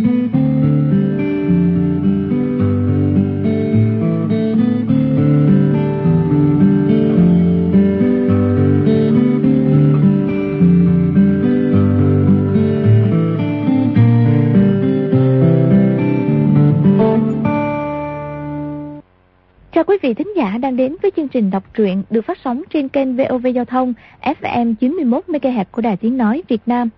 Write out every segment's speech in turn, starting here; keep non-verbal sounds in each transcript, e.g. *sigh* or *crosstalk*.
Chào quý vị thính giả đang đến với chương trình đọc truyện được phát sóng trên kênh VOV Giao thông FM 91 MHz của Đài Tiếng nói Việt Nam.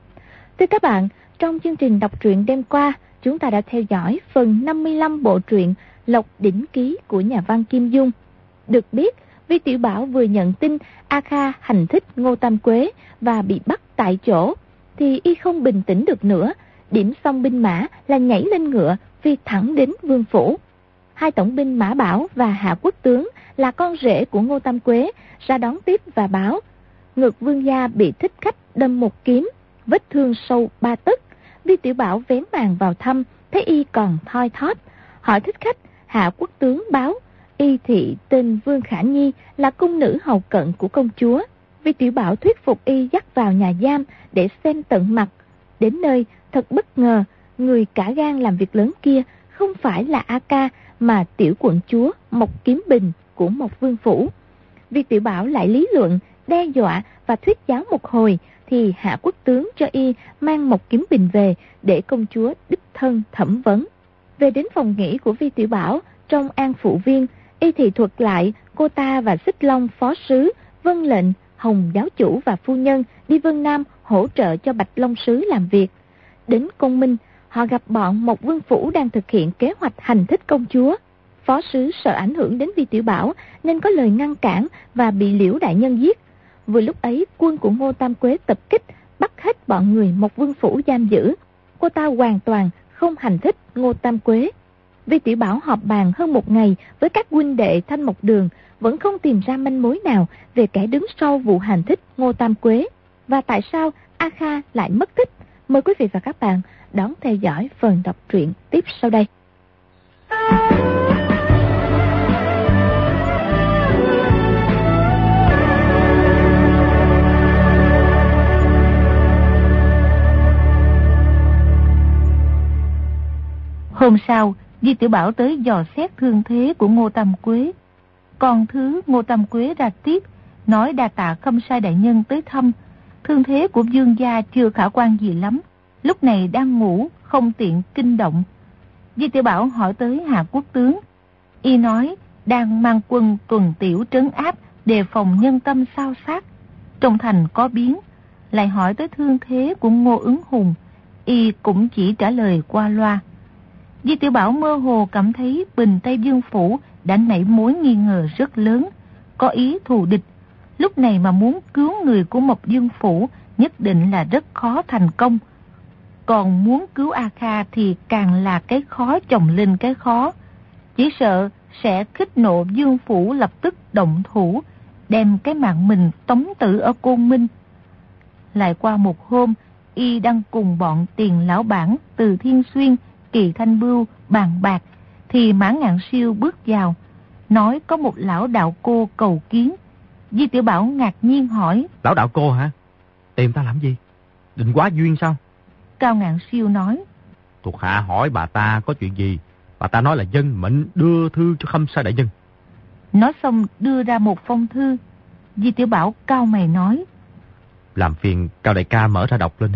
Thưa các bạn, trong chương trình đọc truyện đêm qua, chúng ta đã theo dõi phần 55 bộ truyện Lộc đỉnh ký của nhà văn Kim Dung. Được biết, Vi Tiểu Bảo vừa nhận tin A Kha hành thích Ngô Tam Quế và bị bắt tại chỗ, thì y không bình tĩnh được nữa, điểm xong binh mã là nhảy lên ngựa phi thẳng đến vương phủ hai tổng binh Mã Bảo và Hạ Quốc Tướng là con rể của Ngô Tam Quế ra đón tiếp và báo. Ngực vương gia bị thích khách đâm một kiếm, vết thương sâu ba tấc. Vi Tiểu Bảo vén màn vào thăm, thấy y còn thoi thóp. Hỏi thích khách, Hạ Quốc Tướng báo, y thị tên Vương Khả Nhi là cung nữ hầu cận của công chúa. Vi Tiểu Bảo thuyết phục y dắt vào nhà giam để xem tận mặt. Đến nơi, thật bất ngờ, người cả gan làm việc lớn kia không phải là A Ca mà tiểu quận chúa Mộc Kiếm Bình của Mộc Vương Phủ. Vi tiểu bảo lại lý luận, đe dọa và thuyết giáo một hồi thì hạ quốc tướng cho y mang một Kiếm Bình về để công chúa đích thân thẩm vấn. Về đến phòng nghỉ của Vi Tiểu Bảo trong an phụ viên, y thì thuật lại cô ta và Xích Long phó sứ, vân lệnh, Hồng giáo chủ và phu nhân đi Vân Nam hỗ trợ cho Bạch Long sứ làm việc. Đến công minh, họ gặp bọn một vương phủ đang thực hiện kế hoạch hành thích công chúa. Phó sứ sợ ảnh hưởng đến Vi Tiểu Bảo nên có lời ngăn cản và bị liễu đại nhân giết. Vừa lúc ấy, quân của Ngô Tam Quế tập kích, bắt hết bọn người một vương phủ giam giữ. Cô ta hoàn toàn không hành thích Ngô Tam Quế. Vi Tiểu Bảo họp bàn hơn một ngày với các huynh đệ Thanh Mộc Đường, vẫn không tìm ra manh mối nào về kẻ đứng sau vụ hành thích Ngô Tam Quế. Và tại sao A Kha lại mất tích? Mời quý vị và các bạn đón theo dõi phần đọc truyện tiếp sau đây. Hôm sau, Di Tiểu Bảo tới dò xét thương thế của Ngô Tam Quế. Còn thứ Ngô Tam Quế ra tiếp, nói đa tạ khâm sai đại nhân tới thăm. Thương thế của Dương gia chưa khả quan gì lắm, lúc này đang ngủ, không tiện kinh động. Di Tiểu Bảo hỏi tới Hạ Quốc Tướng. Y nói đang mang quân tuần tiểu trấn áp đề phòng nhân tâm sao sát. Trong thành có biến, lại hỏi tới thương thế của Ngô ứng hùng. Y cũng chỉ trả lời qua loa. Di Tiểu Bảo mơ hồ cảm thấy Bình Tây Dương Phủ đã nảy mối nghi ngờ rất lớn, có ý thù địch. Lúc này mà muốn cứu người của Mộc Dương Phủ nhất định là rất khó thành công. Còn muốn cứu A Kha thì càng là cái khó chồng lên cái khó. Chỉ sợ sẽ khích nộ Dương Phủ lập tức động thủ, đem cái mạng mình tống tử ở Côn Minh. Lại qua một hôm, y đang cùng bọn tiền lão bản từ Thiên Xuyên, Kỳ Thanh Bưu, bàn bạc, thì Mã Ngạn Siêu bước vào, nói có một lão đạo cô cầu kiến. Di Tiểu Bảo ngạc nhiên hỏi. Lão đạo cô hả? Tìm ta làm gì? Định quá duyên sao? Cao Ngạn Siêu nói. Thuộc hạ hỏi bà ta có chuyện gì? Bà ta nói là dân mệnh đưa thư cho khâm sai đại nhân. Nói xong đưa ra một phong thư. Di Tiểu Bảo cao mày nói. Làm phiền Cao Đại ca mở ra đọc lên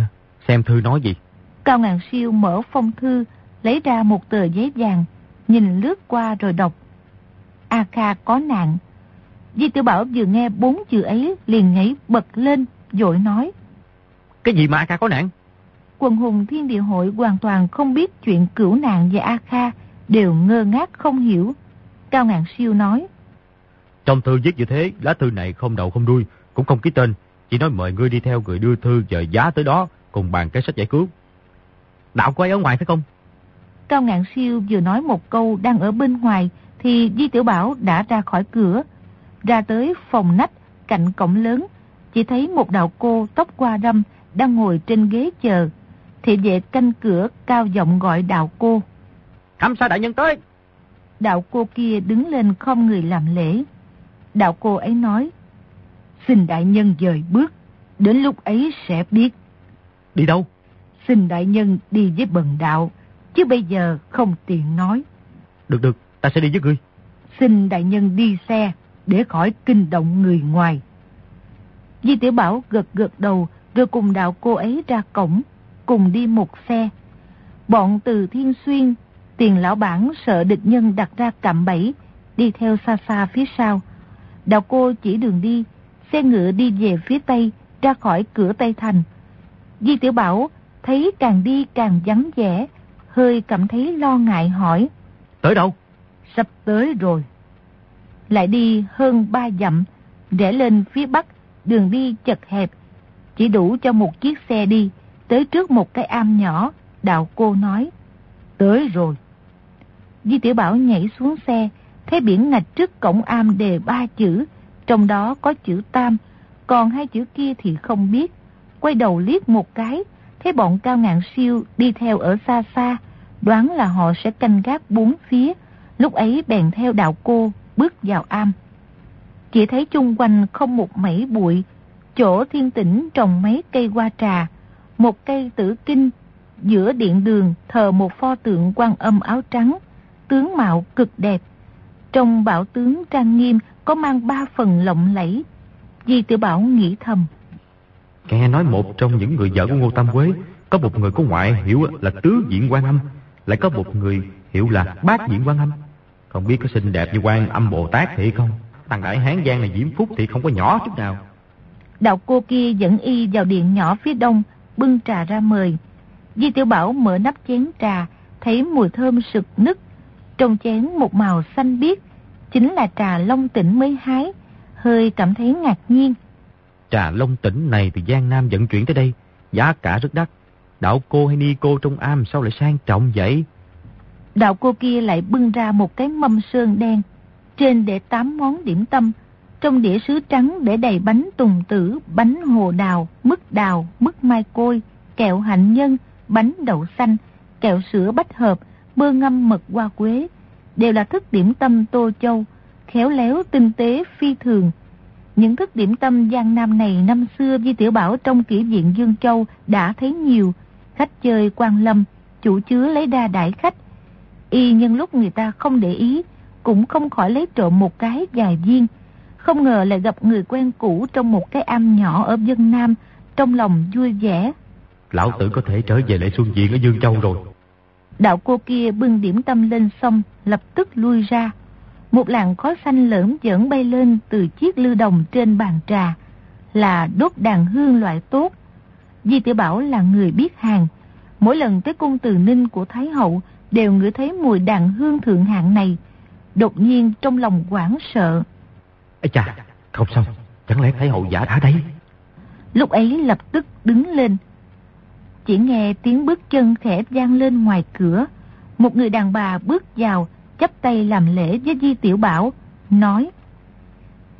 Xem thư nói gì. Cao Ngạn Siêu mở phong thư, lấy ra một tờ giấy vàng, nhìn lướt qua rồi đọc. A Kha có nạn. Di Tiểu Bảo vừa nghe bốn chữ ấy liền nhảy bật lên, dội nói. Cái gì mà A Kha có nạn? Quần hùng thiên địa hội hoàn toàn không biết chuyện cửu nạn và A Kha, đều ngơ ngác không hiểu. Cao Ngạn Siêu nói. Trong thư viết như thế, lá thư này không đầu không đuôi, cũng không ký tên. Chỉ nói mời ngươi đi theo người đưa thư chờ giá tới đó, cùng bàn cái sách giải cứu. Đạo ấy ở ngoài phải không? Cao Ngạn Siêu vừa nói một câu đang ở bên ngoài, thì Di Tiểu Bảo đã ra khỏi cửa. Ra tới phòng nách, cạnh cổng lớn, chỉ thấy một đạo cô tóc qua râm đang ngồi trên ghế chờ. Thị vệ canh cửa cao giọng gọi đạo cô. Khâm sai đại nhân tới. Đạo cô kia đứng lên không người làm lễ. Đạo cô ấy nói. Xin đại nhân dời bước. Đến lúc ấy sẽ biết. Đi đâu? Xin đại nhân đi với bần đạo. Chứ bây giờ không tiện nói. Được được, ta sẽ đi với ngươi. Xin đại nhân đi xe, để khỏi kinh động người ngoài. Di Tiểu Bảo gật gật đầu, rồi cùng đạo cô ấy ra cổng, cùng đi một xe. Bọn từ Thiên Xuyên, tiền lão bản sợ địch nhân đặt ra cạm bẫy, đi theo xa xa phía sau. Đạo cô chỉ đường đi, xe ngựa đi về phía tây, ra khỏi cửa Tây Thành. Di Tiểu Bảo thấy càng đi càng vắng vẻ, hơi cảm thấy lo ngại hỏi. Tới đâu? Sắp tới rồi. Lại đi hơn ba dặm, rẽ lên phía bắc, đường đi chật hẹp, chỉ đủ cho một chiếc xe đi, tới trước một cái am nhỏ, đạo cô nói. Tới rồi. Di Tiểu Bảo nhảy xuống xe, thấy biển ngạch trước cổng am đề ba chữ, trong đó có chữ Tam, còn hai chữ kia thì không biết. Quay đầu liếc một cái, thấy bọn cao ngạn siêu đi theo ở xa xa, đoán là họ sẽ canh gác bốn phía, lúc ấy bèn theo đạo cô, bước vào am. Chỉ thấy chung quanh không một mảy bụi, chỗ thiên tĩnh trồng mấy cây hoa trà, một cây tử kinh, giữa điện đường thờ một pho tượng quan âm áo trắng, tướng mạo cực đẹp. Trong bảo tướng trang nghiêm có mang ba phần lộng lẫy. Di tiểu Bảo nghĩ thầm. Nghe nói một trong những người vợ của Ngô Tam Quế có một người có ngoại hiểu là tứ diện quan âm, lại có một người hiểu là bát diện quan âm. Không biết có xinh đẹp như quan âm Bồ Tát thì không? Thằng đại hán giang này diễm phúc thì không có nhỏ chút nào. Đạo cô kia dẫn y vào điện nhỏ phía đông, bưng trà ra mời. Di Tiểu Bảo mở nắp chén trà, thấy mùi thơm sực nức. Trong chén một màu xanh biếc, chính là trà long tỉnh mới hái, hơi cảm thấy ngạc nhiên. Trà long tỉnh này từ Giang Nam vận chuyển tới đây, giá cả rất đắt. Đạo cô hay ni cô trong am sao lại sang trọng vậy? Đạo cô kia lại bưng ra một cái mâm sơn đen, trên để tám món điểm tâm, trong đĩa sứ trắng để đầy bánh tùng tử, bánh hồ đào, mứt đào, mứt mai côi, kẹo hạnh nhân, bánh đậu xanh, kẹo sữa bách hợp, bơ ngâm mật hoa quế, đều là thức điểm tâm Tô Châu, khéo léo tinh tế phi thường. Những thức điểm tâm Giang Nam này năm xưa Di Tiểu Bảo trong kỷ viện Dương Châu đã thấy nhiều, khách chơi quan lâm, chủ chứa lấy đa đại khách. Y nhân lúc người ta không để ý, cũng không khỏi lấy trộm một cái vài viên. Không ngờ lại gặp người quen cũ trong một cái am nhỏ ở dân Nam, trong lòng vui vẻ. Lão tử có thể trở về lại Xuân Diện ở Dương Châu rồi. Đạo cô kia bưng điểm tâm lên xong, lập tức lui ra. Một làn khói xanh lởm dẫn bay lên từ chiếc lư đồng trên bàn trà, là đốt đàn hương loại tốt. Di tiểu Bảo là người biết hàng, mỗi lần tới cung từ ninh của Thái Hậu đều ngửi thấy mùi đàn hương thượng hạng này. Đột nhiên trong lòng quảng sợ. Ê chà, không xong, chẳng lẽ Thái Hậu giả đã đây? Lúc ấy lập tức đứng lên, chỉ nghe tiếng bước chân khẽ vang lên ngoài cửa. Một người đàn bà bước vào, chắp tay làm lễ với Di Tiểu Bảo, nói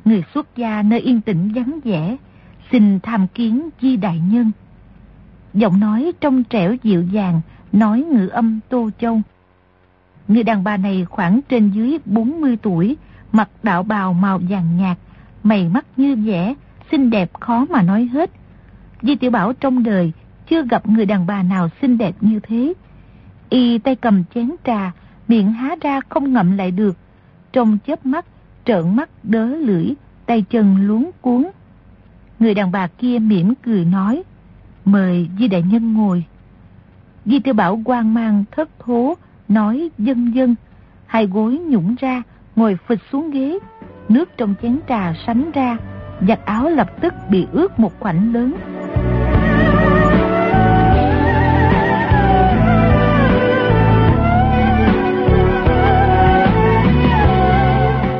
Người xuất gia nơi yên tĩnh vắng vẻ, xin tham kiến Di Đại Nhân. Giọng nói trong trẻo dịu dàng, nói ngữ âm Tô Châu. Người đàn bà này khoảng trên dưới 40 tuổi, mặc đạo bào màu vàng nhạt, mày mắt như vẽ, xinh đẹp khó mà nói hết. Di Tiểu Bảo trong đời chưa gặp người đàn bà nào xinh đẹp như thế. Y tay cầm chén trà, miệng há ra không ngậm lại được. Trong chớp mắt, trợn mắt đớ lưỡi, tay chân luống cuốn. Người đàn bà kia mỉm cười nói, mời Di Đại Nhân ngồi. Di tư Bảo quan mang thất thố, nói dân dân, hai gối nhũng ra, ngồi phịch xuống ghế. Nước trong chén trà sánh ra, giặt áo lập tức bị ướt một khoảnh lớn.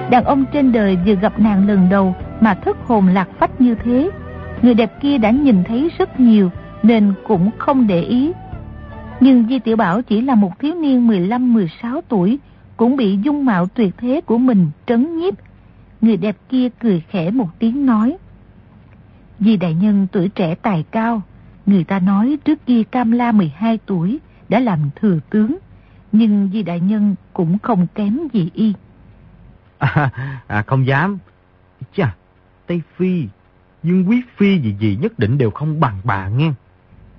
Đàn ông trên đời vừa gặp nàng lần đầu mà thất hồn lạc phách như thế. Người đẹp kia đã nhìn thấy rất nhiều nên cũng không để ý. Nhưng Di Tiểu Bảo chỉ là một thiếu niên 15-16 tuổi cũng bị dung mạo tuyệt thế của mình trấn nhiếp. Người đẹp kia cười khẽ một tiếng nói. Di Đại Nhân tuổi trẻ tài cao, người ta nói trước kia Cam La 12 tuổi đã làm thừa tướng, nhưng Di Đại Nhân cũng không kém gì y. À, *laughs* à không dám. Chà, Tây Phi, Dương Quý Phi gì gì nhất định đều không bằng bà nghe.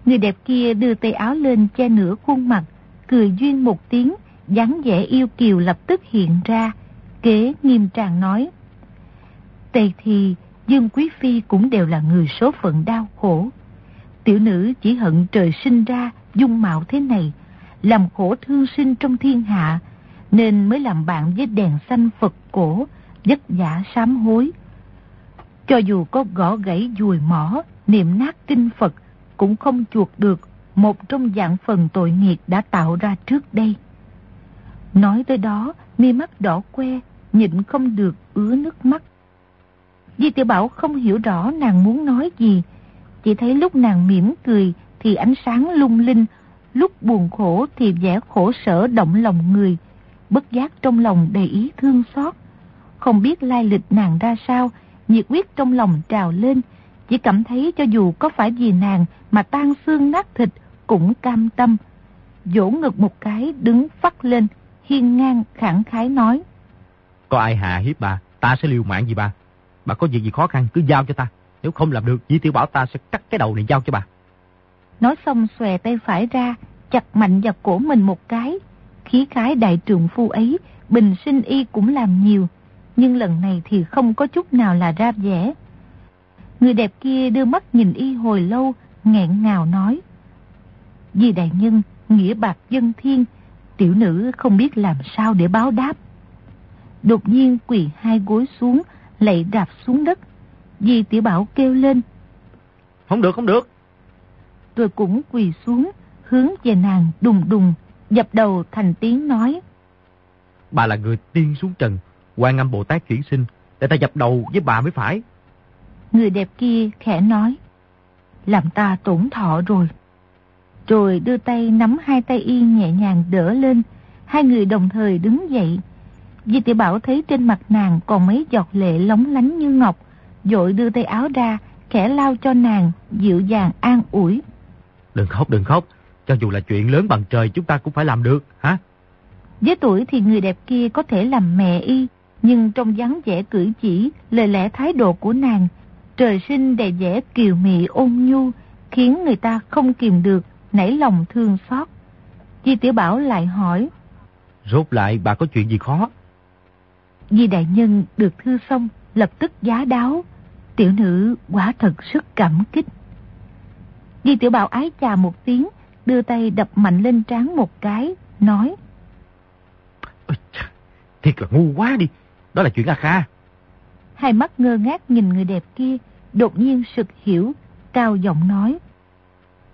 Người đẹp kia đưa tay áo lên che nửa khuôn mặt, cười duyên một tiếng, dáng vẻ yêu kiều lập tức hiện ra, kế nghiêm trang nói. Tây thì Dương Quý Phi cũng đều là người số phận đau khổ. Tiểu nữ chỉ hận trời sinh ra dung mạo thế này, làm khổ thương sinh trong thiên hạ, nên mới làm bạn với đèn xanh Phật cổ, vất giả sám hối. Cho dù có gõ gãy dùi mỏ, niệm nát kinh Phật, cũng không chuộc được một trong dạng phần tội nghiệp đã tạo ra trước đây. Nói tới đó, mi mắt đỏ que, nhịn không được ứa nước mắt. Di tiểu Bảo không hiểu rõ nàng muốn nói gì, chỉ thấy lúc nàng mỉm cười thì ánh sáng lung linh, lúc buồn khổ thì vẻ khổ sở động lòng người, bất giác trong lòng đầy ý thương xót. Không biết lai lịch nàng ra sao, nhiệt huyết trong lòng trào lên, chỉ cảm thấy cho dù có phải vì nàng mà tan xương nát thịt cũng cam tâm. Vỗ ngực một cái đứng phát lên, hiên ngang khẳng khái nói. Có ai hạ hiếp bà, ta sẽ liều mạng gì bà. Bà có việc gì khó khăn cứ giao cho ta. Nếu không làm được, Di Tiểu Bảo ta sẽ cắt cái đầu này giao cho bà. Nói xong xòe tay phải ra, chặt mạnh vào cổ mình một cái. Khí khái đại trượng phu ấy, bình sinh y cũng làm nhiều. Nhưng lần này thì không có chút nào là ra vẻ. Người đẹp kia đưa mắt nhìn y hồi lâu, nghẹn ngào nói. Vì đại nhân, nghĩa bạc dân thiên, tiểu nữ không biết làm sao để báo đáp. Đột nhiên quỳ hai gối xuống, lạy đạp xuống đất. Di tiểu bảo kêu lên. Không được, không được. Rồi cũng quỳ xuống, hướng về nàng đùng đùng, dập đầu thành tiếng nói. Bà là người tiên xuống trần, quan âm Bồ Tát chuyển sinh, để ta dập đầu với bà mới phải. Người đẹp kia khẽ nói. Làm ta tổn thọ rồi. Rồi đưa tay nắm hai tay y nhẹ nhàng đỡ lên. Hai người đồng thời đứng dậy. Di tiểu Bảo thấy trên mặt nàng còn mấy giọt lệ lóng lánh như ngọc. Dội đưa tay áo ra, khẽ lao cho nàng, dịu dàng an ủi. Đừng khóc, đừng khóc. Cho dù là chuyện lớn bằng trời chúng ta cũng phải làm được, hả? Với tuổi thì người đẹp kia có thể làm mẹ y, nhưng trong dáng vẻ cử chỉ, lời lẽ thái độ của nàng, trời sinh đầy vẻ kiều mị ôn nhu, khiến người ta không kìm được, nảy lòng thương xót. Di Tiểu Bảo lại hỏi. Rốt lại bà có chuyện gì khó? Di Đại Nhân được thư xong, lập tức giá đáo. Tiểu nữ quả thật sức cảm kích. Di Tiểu Bảo ái chà một tiếng, đưa tay đập mạnh lên trán một cái, nói. Thiệt là ngu quá đi, đó là chuyện A Kha. Hai mắt ngơ ngác nhìn người đẹp kia, đột nhiên sực hiểu, cao giọng nói.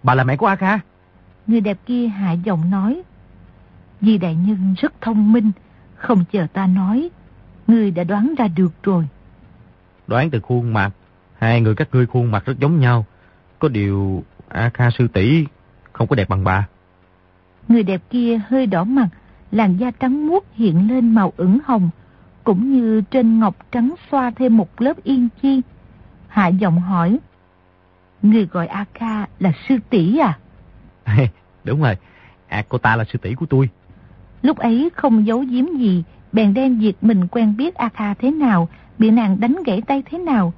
Bà là mẹ của A Kha. Người đẹp kia hạ giọng nói. Di đại nhân rất thông minh, không chờ ta nói, người đã đoán ra được rồi. Đoán từ khuôn mặt, hai người các ngươi khuôn mặt rất giống nhau. Có điều A Kha sư tỷ không có đẹp bằng bà. Người đẹp kia hơi đỏ mặt, làn da trắng muốt hiện lên màu ửng hồng, cũng như trên ngọc trắng xoa thêm một lớp yên chi. Hạ giọng hỏi, Người gọi A Kha là sư tỷ à? *laughs* Đúng rồi, à, cô ta là sư tỷ của tôi. Lúc ấy không giấu giếm gì, bèn đen việc mình quen biết A Kha thế nào, bị nàng đánh gãy tay thế nào,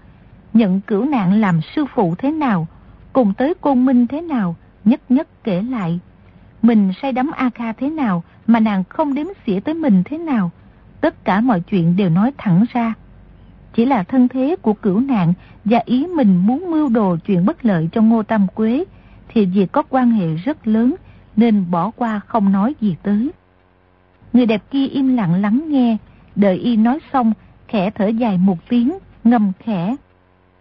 nhận cửu nạn làm sư phụ thế nào, cùng tới côn minh thế nào, nhất nhất kể lại. Mình say đắm A Kha thế nào mà nàng không đếm xỉa tới mình thế nào. Tất cả mọi chuyện đều nói thẳng ra. Chỉ là thân thế của cửu nạn và ý mình muốn mưu đồ chuyện bất lợi cho Ngô Tam Quế thì việc có quan hệ rất lớn nên bỏ qua không nói gì tới. Người đẹp kia im lặng lắng nghe, đợi y nói xong, khẽ thở dài một tiếng, ngầm khẽ.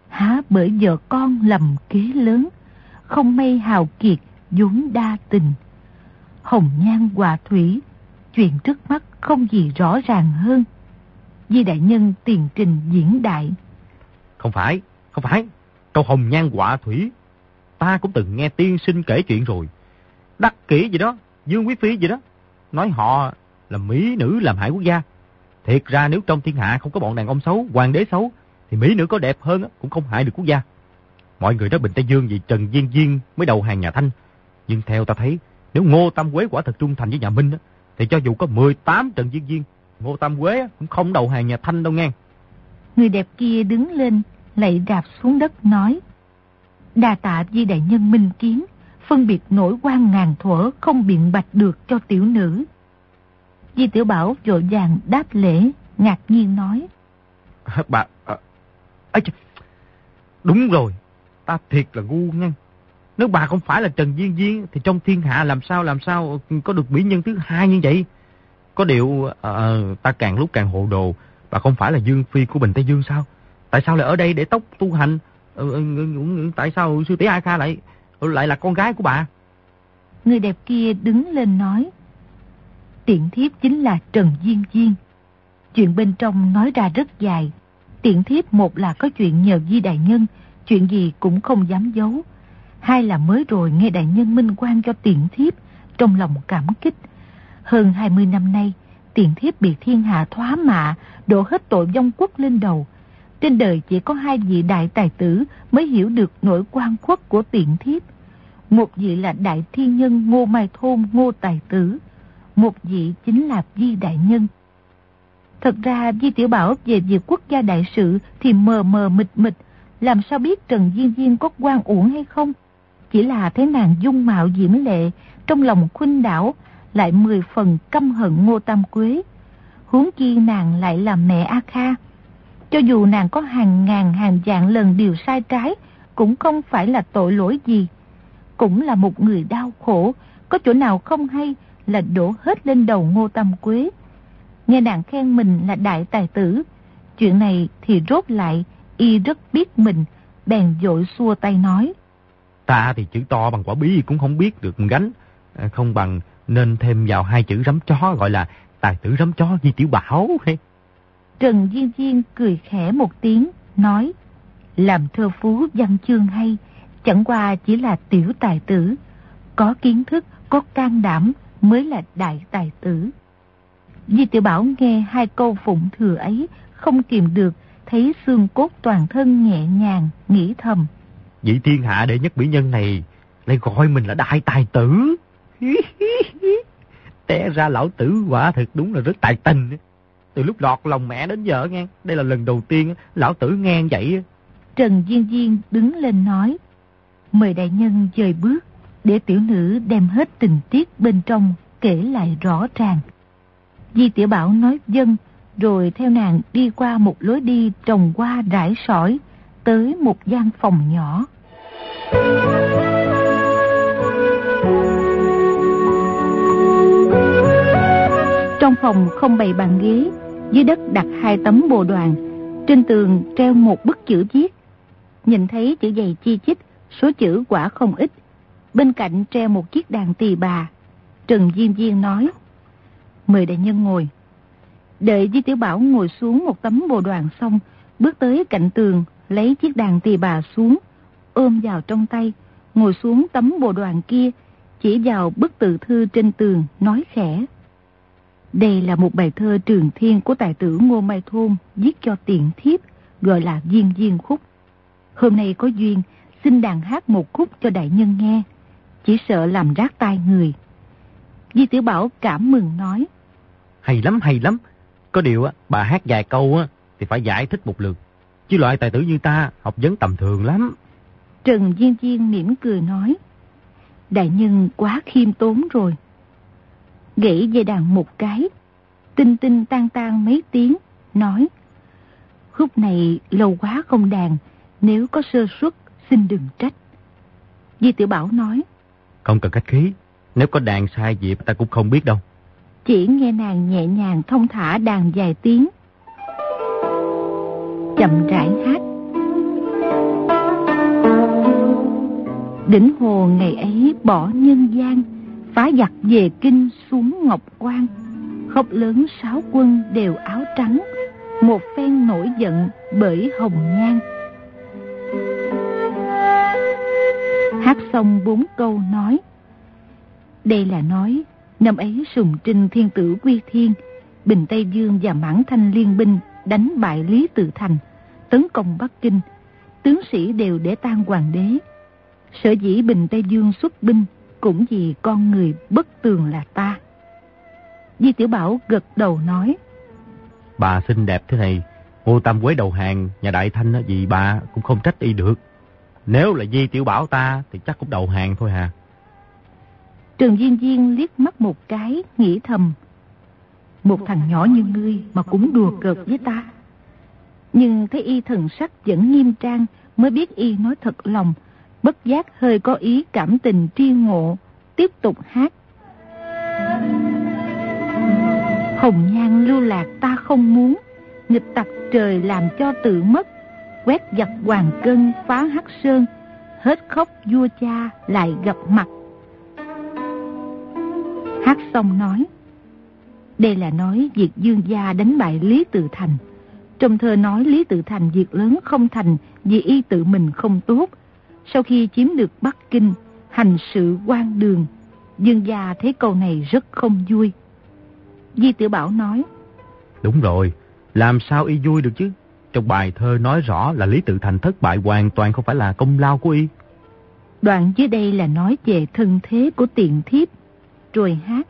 Há bởi vợ con lầm kế lớn, không may hào kiệt, vốn đa tình. Hồng nhan hòa thủy, chuyện trước mắt không gì rõ ràng hơn. Di đại nhân tiền trình diễn đại. Không phải, không phải. Câu hồng nhan quả thủy. Ta cũng từng nghe tiên sinh kể chuyện rồi. Đắc kỹ gì đó, Dương Quý Phi gì đó. Nói họ là mỹ nữ làm hại quốc gia. Thiệt ra nếu trong thiên hạ không có bọn đàn ông xấu, hoàng đế xấu, thì mỹ nữ có đẹp hơn cũng không hại được quốc gia. Mọi người nói Bình Tây Dương vì Trần Diên Diên mới đầu hàng nhà Thanh. Nhưng theo ta thấy, nếu Ngô Tam Quế quả thật trung thành với nhà Minh, thì cho dù có 18 Trần Diên Diên, Ngô Tam Quế cũng không đầu hàng nhà Thanh đâu nghe. Người đẹp kia đứng lên, lạy đạp xuống đất nói. Đà tạ di đại nhân minh kiến, phân biệt nổi quan ngàn thuở không biện bạch được cho tiểu nữ. Di Tiểu Bảo vội vàng đáp lễ, ngạc nhiên nói. Bà, à, à, đúng rồi, ta thiệt là ngu nha. Nếu bà không phải là Trần Duyên Duyên thì trong thiên hạ làm sao làm sao có được mỹ nhân thứ hai như vậy? Có điều à, ta càng lúc càng hồ đồ, bà không phải là Dương Phi của Bình Tây Dương sao? Tại sao lại ở đây để tóc tu hành? Ừ, tại sao sư tỷ A Kha lại lại là con gái của bà? Người đẹp kia đứng lên nói. Tiện thiếp chính là Trần Duyên Duyên. Chuyện bên trong nói ra rất dài. Tiện thiếp một là có chuyện nhờ Di Đại Nhân, chuyện gì cũng không dám giấu. Hai là mới rồi nghe Đại Nhân minh quan cho tiện thiếp, trong lòng cảm kích. Hơn 20 năm nay, tiện thiếp bị thiên hạ thoá mạ, đổ hết tội vong quốc lên đầu. Trên đời chỉ có hai vị đại tài tử mới hiểu được nỗi quan khuất của tiện thiếp. Một vị là đại thiên nhân Ngô Mai Thôn Ngô Tài Tử, một vị chính là Di Đại Nhân. Thật ra Di Tiểu Bảo về việc quốc gia đại sự thì mờ mờ mịt mịt, làm sao biết Trần Diên Diên có quan uổng hay không? Chỉ là thấy nàng dung mạo diễm lệ, trong lòng khuynh đảo, lại mười phần căm hận Ngô Tam Quế. Huống chi nàng lại là mẹ A Kha. Cho dù nàng có hàng ngàn hàng dạng lần điều sai trái, cũng không phải là tội lỗi gì. Cũng là một người đau khổ, có chỗ nào không hay là đổ hết lên đầu Ngô Tam Quế. Nghe nàng khen mình là đại tài tử, chuyện này thì rốt lại, y rất biết mình, bèn dội xua tay nói. Ta thì chữ to bằng quả bí cũng không biết được gánh, à, không bằng nên thêm vào hai chữ rắm chó gọi là tài tử rắm chó Di Tiểu Bảo. *laughs* Trần Duyên Duyên cười khẽ một tiếng, nói, làm thơ phú văn chương hay, chẳng qua chỉ là tiểu tài tử, có kiến thức, có can đảm mới là đại tài tử. Di Tiểu Bảo nghe hai câu phụng thừa ấy, không kìm được, thấy xương cốt toàn thân nhẹ nhàng, nghĩ thầm. Vị thiên hạ đệ nhất mỹ nhân này lại gọi mình là đại tài tử. *laughs* Té ra lão tử quả thực đúng là rất tài tình. Từ lúc lọt lòng mẹ đến giờ nghe, đây là lần đầu tiên lão tử nghe vậy. Trần Duyên Duyên đứng lên nói, mời đại nhân dời bước, để tiểu nữ đem hết tình tiết bên trong kể lại rõ ràng. Di Tiểu Bảo nói dân, rồi theo nàng đi qua một lối đi trồng hoa rải sỏi, tới một gian phòng nhỏ. Trong phòng không bày bàn ghế, dưới đất đặt hai tấm bồ đoàn, trên tường treo một bức chữ viết. Nhìn thấy chữ dày chi chít, số chữ quả không ít. Bên cạnh treo một chiếc đàn tỳ bà. Trần Diêm Diên nói, mời đại nhân ngồi. Đợi Di Tiểu Bảo ngồi xuống một tấm bồ đoàn xong, bước tới cạnh tường, lấy chiếc đàn tỳ bà xuống, ôm vào trong tay, ngồi xuống tấm bồ đoàn kia, chỉ vào bức tự thư trên tường, nói khẽ. Đây là một bài thơ trường thiên của tài tử Ngô Mai Thôn viết cho tiện thiếp, gọi là Duyên Duyên Khúc. Hôm nay có duyên, xin đàn hát một khúc cho đại nhân nghe, chỉ sợ làm rác tai người. Di Tiểu Bảo cảm mừng nói. Hay lắm, hay lắm. Có điều á, bà hát vài câu á, thì phải giải thích một lượt. Chứ loại tài tử như ta, học vấn tầm thường lắm. Trần Duyên Duyên mỉm cười nói. Đại nhân quá khiêm tốn rồi gãy dây đàn một cái, tinh tinh tan tan mấy tiếng, nói Khúc này lâu quá không đàn, nếu có sơ suất xin đừng trách. Di Tiểu Bảo nói Không cần khách khí, nếu có đàn sai dịp ta cũng không biết đâu. Chỉ nghe nàng nhẹ nhàng thông thả đàn dài tiếng. Chậm rãi hát. Đỉnh hồ ngày ấy bỏ nhân gian phá giặc về kinh xuống Ngọc Quan. Khóc lớn sáu quân đều áo trắng, một phen nổi giận bởi hồng nhan. Hát xong bốn câu nói. Đây là nói, năm ấy sùng trinh thiên tử quy thiên, Bình Tây Dương và Mãn Thanh liên binh đánh bại Lý Tự Thành, tấn công Bắc Kinh, tướng sĩ đều để tan hoàng đế. Sở dĩ Bình Tây Dương xuất binh cũng vì con người bất tường là ta. Di Tiểu Bảo gật đầu nói. Bà xinh đẹp thế này, Ngô Tam Quế đầu hàng, nhà Đại Thanh vì bà cũng không trách y được. Nếu là Di Tiểu Bảo ta thì chắc cũng đầu hàng thôi hà. Trường Duyên Duyên liếc mắt một cái, nghĩ thầm. Một thằng nhỏ như ngươi mà cũng đùa cợt với ta. Nhưng thấy y thần sắc vẫn nghiêm trang mới biết y nói thật lòng, bất giác hơi có ý cảm tình tri ngộ, tiếp tục hát. Hồng nhan lưu lạc ta không muốn, nghịch tặc trời làm cho tự mất, quét giặt hoàng cân phá hắc sơn, hết khóc vua cha lại gặp mặt. Hát xong nói, đây là nói việc dương gia đánh bại Lý Tự Thành. Trong thơ nói Lý Tự Thành việc lớn không thành vì y tự mình không tốt. Sau khi chiếm được Bắc Kinh, hành sự quan đường, Dương gia thấy câu này rất không vui. Di Tiểu Bảo nói, Đúng rồi, làm sao y vui được chứ? Trong bài thơ nói rõ là Lý Tự Thành thất bại hoàn toàn không phải là công lao của y. Đoạn dưới đây là nói về thân thế của tiện thiếp, rồi hát.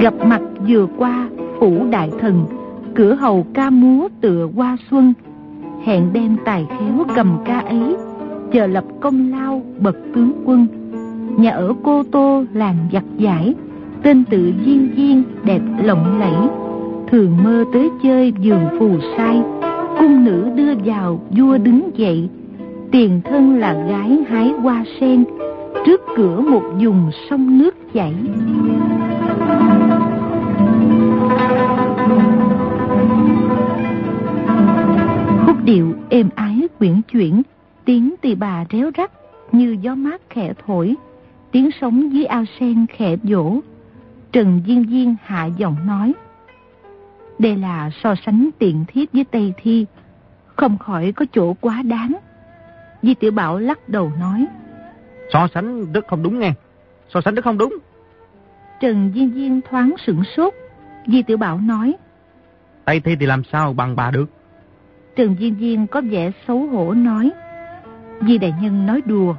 Gặp mặt vừa qua phủ đại thần, cửa hầu ca múa tựa hoa xuân, hẹn đem tài khéo cầm ca ấy, chờ lập công lao bậc tướng quân. Nhà ở Cô Tô làng giặt giải, tên tự duyên duyên đẹp lộng lẫy, thường mơ tới chơi giường phù sai, cung nữ đưa vào vua đứng dậy, tiền thân là gái hái hoa sen, trước cửa một vùng sông nước chảy. Khúc điệu êm ái quyển chuyển, tiếng tỳ bà réo rắt như gió mát khẽ thổi, tiếng sóng dưới ao sen khẽ vỗ. Trần Diên Diên hạ giọng nói. Đây là so sánh tiện thiết với Tây Thi, không khỏi có chỗ quá đáng. Di Tiểu Bảo lắc đầu nói. So sánh rất không đúng nghe, so sánh rất không đúng. Trần Diên Diên thoáng sửng sốt, Di Tiểu Bảo nói. Tây Thi thì làm sao bằng bà được? Trần Diên Diên có vẻ xấu hổ nói. Di Đại Nhân nói đùa.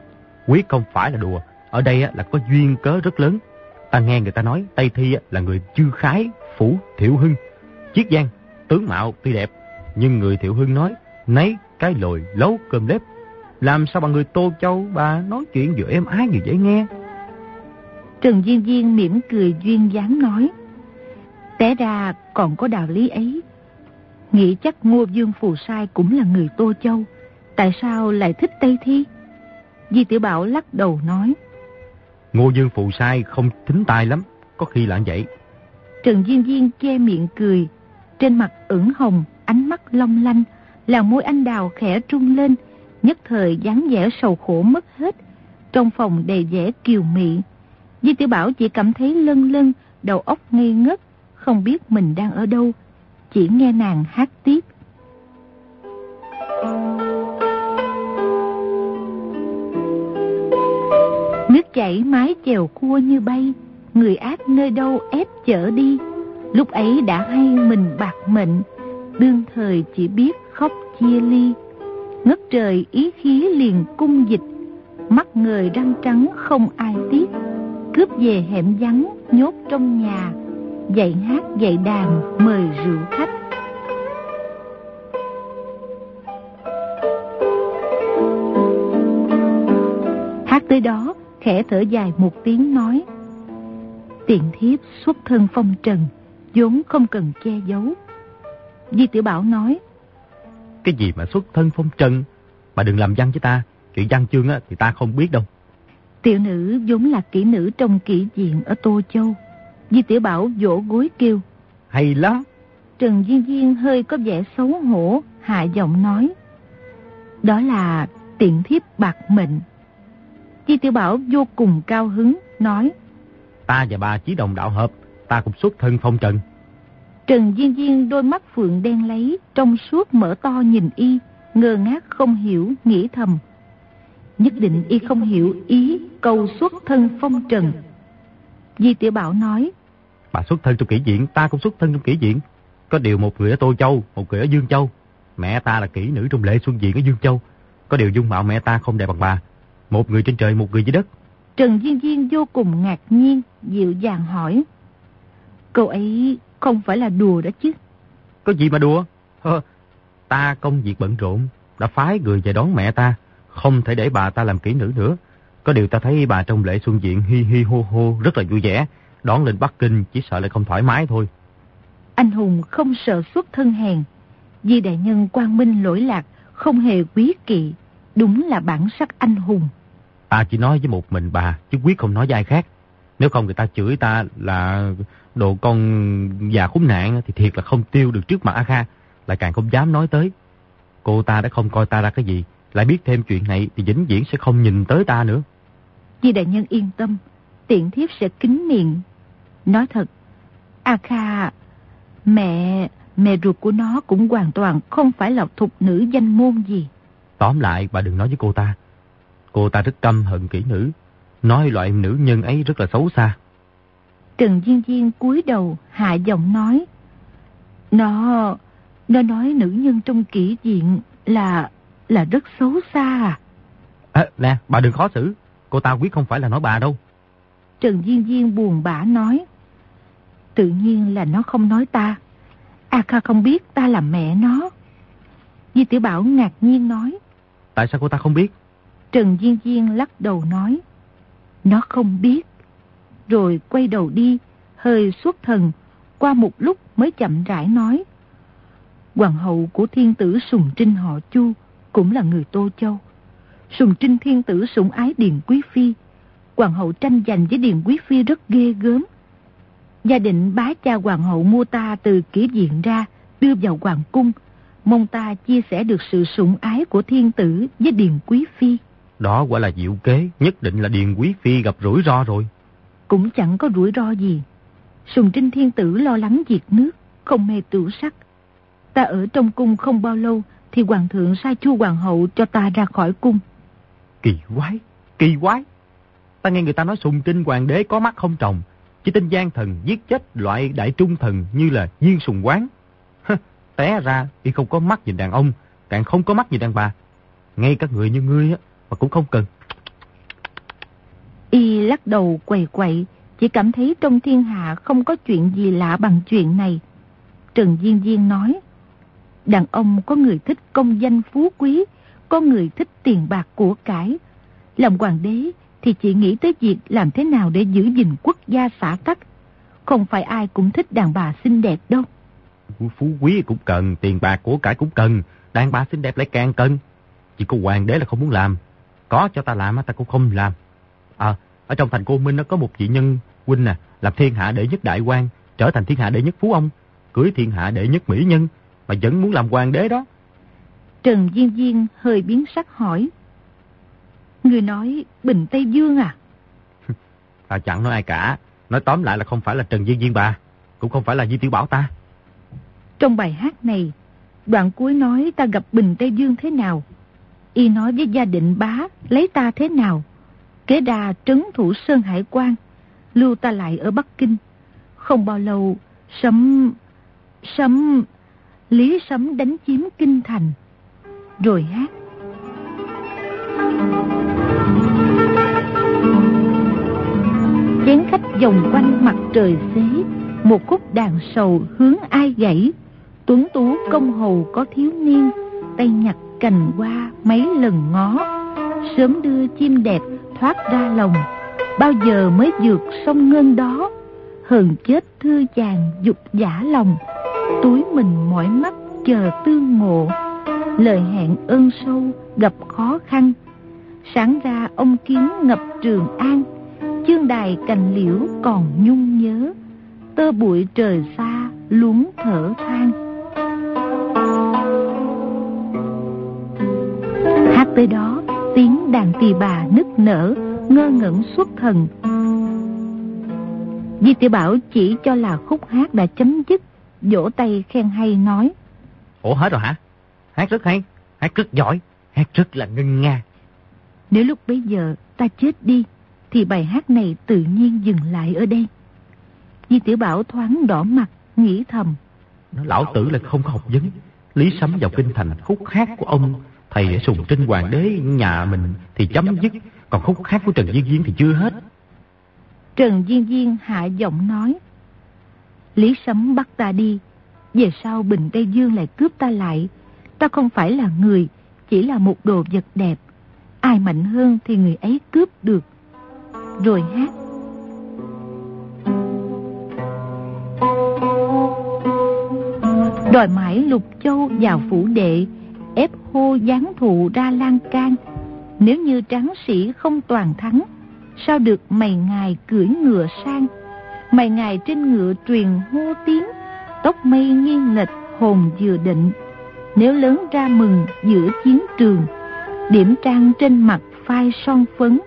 Quyết không phải là đùa, ở đây là có duyên cớ rất lớn. Ta nghe người ta nói Tây Thi là người chư khái, phủ, thiệu hưng, chiết giang, tướng mạo tuy đẹp. Nhưng người thiệu hưng nói, nấy cái lồi lấu cơm lếp. Làm sao bằng người Tô Châu bà nói chuyện vừa êm ái vừa dễ nghe. Trần Diên Diên mỉm cười duyên dáng nói. Té ra còn có đạo lý ấy. Nghĩ chắc Ngô Dương Phù Sai cũng là người Tô Châu. Tại sao lại thích Tây Thi? Di Tiểu Bảo lắc đầu nói. Ngô Dương Phù Sai không tính tài lắm, có khi là vậy. Trần Diên Diên che miệng cười, trên mặt ửng hồng, ánh mắt long lanh, làn môi anh đào khẽ trung lên, nhất thời dáng vẻ sầu khổ mất hết. Trong phòng đầy vẻ kiều mị, Di Tiểu Bảo chỉ cảm thấy lân lân, đầu óc ngây ngất, không biết mình đang ở đâu, chỉ nghe nàng hát tiếp. Nước chảy mái chèo cua như bay, người ác nơi đâu ép chở đi. Lúc ấy đã hay mình bạc mệnh, đương thời chỉ biết khóc chia ly. Ngất trời ý khí liền cung dịch, mắt người răng trắng không ai tiếc. Cướp về hẻm vắng, nhốt trong nhà, dạy hát dạy đàn, mời rượu khách. Hát tới đó, khẽ thở dài một tiếng nói. Tiện thiếp xuất thân phong trần, vốn không cần che giấu. Di Tiểu Bảo nói. Cái gì mà xuất thân phong trần? Bà đừng làm văn với ta, chuyện văn chương á, thì ta không biết đâu. Tiểu nữ vốn là kỹ nữ trong kỹ diện ở Tô Châu. Di Tiểu Bảo vỗ gối kêu. Hay lắm. Trần Duyên Duyên hơi có vẻ xấu hổ, hạ giọng nói. Đó là tiện thiếp bạc mệnh. Di Tiểu Bảo vô cùng cao hứng, nói. Ta và bà chỉ đồng đạo hợp, ta cũng xuất thân phong trần. Trần Duyên Duyên đôi mắt phượng đen lấy, trong suốt mở to nhìn y, ngơ ngác không hiểu, nghĩ thầm. Nhất định y không hiểu ý câu xuất thân phong trần. Di Tiểu Bảo nói. Bà xuất thân trong kỹ viện, ta cũng xuất thân trong kỹ viện. Có điều một người ở Tô Châu, một người ở Dương Châu. Mẹ ta là kỹ nữ trong lễ xuân viện ở Dương Châu. Có điều dung mạo mẹ ta không đẹp bằng bà. Một người trên trời, một người dưới đất. Trần Duyên Duyên vô cùng ngạc nhiên, dịu dàng hỏi. Câu ấy không phải là đùa đó chứ. Có gì mà đùa? Hơ, ta công việc bận rộn, đã phái người về đón mẹ ta, không thể để bà ta làm kỹ nữ nữa. Có điều ta thấy bà trong lễ xuân diện hi hi hô hô rất là vui vẻ, đón lên Bắc Kinh chỉ sợ lại không thoải mái thôi. Anh hùng không sợ xuất thân hèn, vì đại nhân quang minh lỗi lạc, không hề quý kỵ, đúng là bản sắc anh hùng. Ta chỉ nói với một mình bà, chứ quyết không nói với ai khác. Nếu không người ta chửi ta là đồ con già khốn nạn thì thiệt là không tiêu được trước mặt A Kha, lại càng không dám nói tới. Cô ta đã không coi ta ra cái gì, lại biết thêm chuyện này thì vĩnh viễn sẽ không nhìn tới ta nữa. Vì đại nhân yên tâm, tiện thiếp sẽ kính miệng. Nói thật, A Kha, mẹ, mẹ ruột của nó cũng hoàn toàn không phải là thục nữ danh môn gì. Tóm lại, bà đừng nói với cô ta. Cô ta rất căm hận kỹ nữ, nói loại nữ nhân ấy rất là xấu xa. Trần Diên Diên cúi đầu hạ giọng nói. Nó, nó nói nữ nhân trong kỹ diện là, là rất xấu xa à. À, nè, bà đừng khó xử. Cô ta quyết không phải là nói bà đâu. Trần Diên Diên buồn bã nói. Tự nhiên là nó không nói ta. A Kha không biết ta là mẹ nó. Di Tiểu Bảo ngạc nhiên nói. Tại sao cô ta không biết? Trần Diên Diên lắc đầu nói. Nó không biết. Rồi quay đầu đi, hơi xuất thần, qua một lúc mới chậm rãi nói. Hoàng hậu của thiên tử Sùng Trinh họ Chu cũng là người Tô Châu. Sùng Trinh thiên tử sủng ái Điền Quý Phi. Hoàng hậu tranh giành với Điền Quý Phi rất ghê gớm. Gia định bá cha hoàng hậu mua ta từ kỹ diện ra, đưa vào hoàng cung, mong ta chia sẻ được sự sủng ái của thiên tử với Điền Quý Phi. Đó quả là diệu kế, nhất định là Điền Quý Phi gặp rủi ro rồi. Cũng chẳng có rủi ro gì. Sùng Trinh Thiên Tử lo lắng diệt nước, không mê tử sắc. Ta ở trong cung không bao lâu thì hoàng thượng sai chu hoàng hậu cho ta ra khỏi cung. Kỳ quái, kỳ quái. Ta nghe người ta nói Sùng Trinh hoàng đế có mắt không trồng, chỉ tin gian thần giết chết loại đại trung thần như là Diên Sùng Quán. Té ra y không có mắt nhìn đàn ông, càng không có mắt nhìn đàn bà. Ngay các người như ngươi á, mà cũng không cần. Lắc đầu quầy quậy, chỉ cảm thấy trong thiên hạ không có chuyện gì lạ bằng chuyện này. Trần Diên Diên nói, đàn ông có người thích công danh phú quý, có người thích tiền bạc của cải. Làm hoàng đế thì chỉ nghĩ tới việc làm thế nào để giữ gìn quốc gia xã tắc. Không phải ai cũng thích đàn bà xinh đẹp đâu. Phú quý cũng cần, tiền bạc của cải cũng cần, đàn bà xinh đẹp lại càng cần. Chỉ có hoàng đế là không muốn làm. Có cho ta làm, ta cũng không làm. À, ở trong thành cô Minh nó có một vị nhân huynh nè, làm thiên hạ đệ nhất đại quan, trở thành thiên hạ đệ nhất phú ông, cưới thiên hạ đệ nhất mỹ nhân, mà vẫn muốn làm hoàng đế đó. Trần Diên Diên hơi biến sắc hỏi. Người nói Bình Tây Dương à? *laughs* à chẳng nói ai cả, nói tóm lại là không phải là Trần Diên Diên bà, cũng không phải là Di Tiểu Bảo ta. Trong bài hát này, đoạn cuối nói ta gặp Bình Tây Dương thế nào? Y nói với gia định bá lấy ta thế nào? Kế đà trấn thủ Sơn Hải quan lưu ta lại ở Bắc Kinh. Không bao lâu, sấm... sấm... Lý sấm đánh chiếm kinh thành. Rồi hát. Chén khách vòng quanh mặt trời xế, một khúc đàn sầu hướng ai gãy. Tuấn tú công hầu có thiếu niên, tay nhặt cành hoa mấy lần ngó. Sớm đưa chim đẹp thoát ra lòng, bao giờ mới vượt sông ngân đó. Hờn chết thư chàng dục giả lòng, túi mình mỏi mắt chờ tương ngộ. Lời hẹn ơn sâu gặp khó khăn, sáng ra ông kiến ngập trường an, chương đài cành liễu còn nhung nhớ, tơ bụi trời xa luống thở than. Hát tới đó, tiếng đàn tỳ bà nức nở, ngơ ngẩn xuất thần. Di tiểu Bảo chỉ cho là khúc hát đã chấm dứt, vỗ tay khen hay nói. Ủa hết rồi hả? Hát rất hay, hát rất giỏi, hát rất là ngân nga. Nếu lúc bấy giờ ta chết đi, thì bài hát này tự nhiên dừng lại ở đây. Di tiểu Bảo thoáng đỏ mặt, nghĩ thầm. Lão tử là không có học vấn. Lý sấm vào kinh thành khúc hát của ông thầy ở sùng trinh hoàng đế nhà mình thì chấm dứt, còn khúc khác của Trần Diên Diên thì chưa hết. Trần Diên Diên hạ giọng nói. Lý sấm bắt ta đi, về sau Bình Tây Dương lại cướp ta lại. Ta không phải là người, chỉ là một đồ vật đẹp. Ai mạnh hơn thì người ấy cướp được. Rồi hát. Đòi mãi lục châu vào phủ đệ, ép hô gián thụ ra lan can. Nếu như tráng sĩ không toàn thắng, sao được mày ngài cưỡi ngựa sang. Mày ngài trên ngựa truyền hô tiếng, tóc mây nghiêng lệch hồn vừa định. Nếu lớn ra mừng giữa chiến trường, điểm trang trên mặt phai son phấn.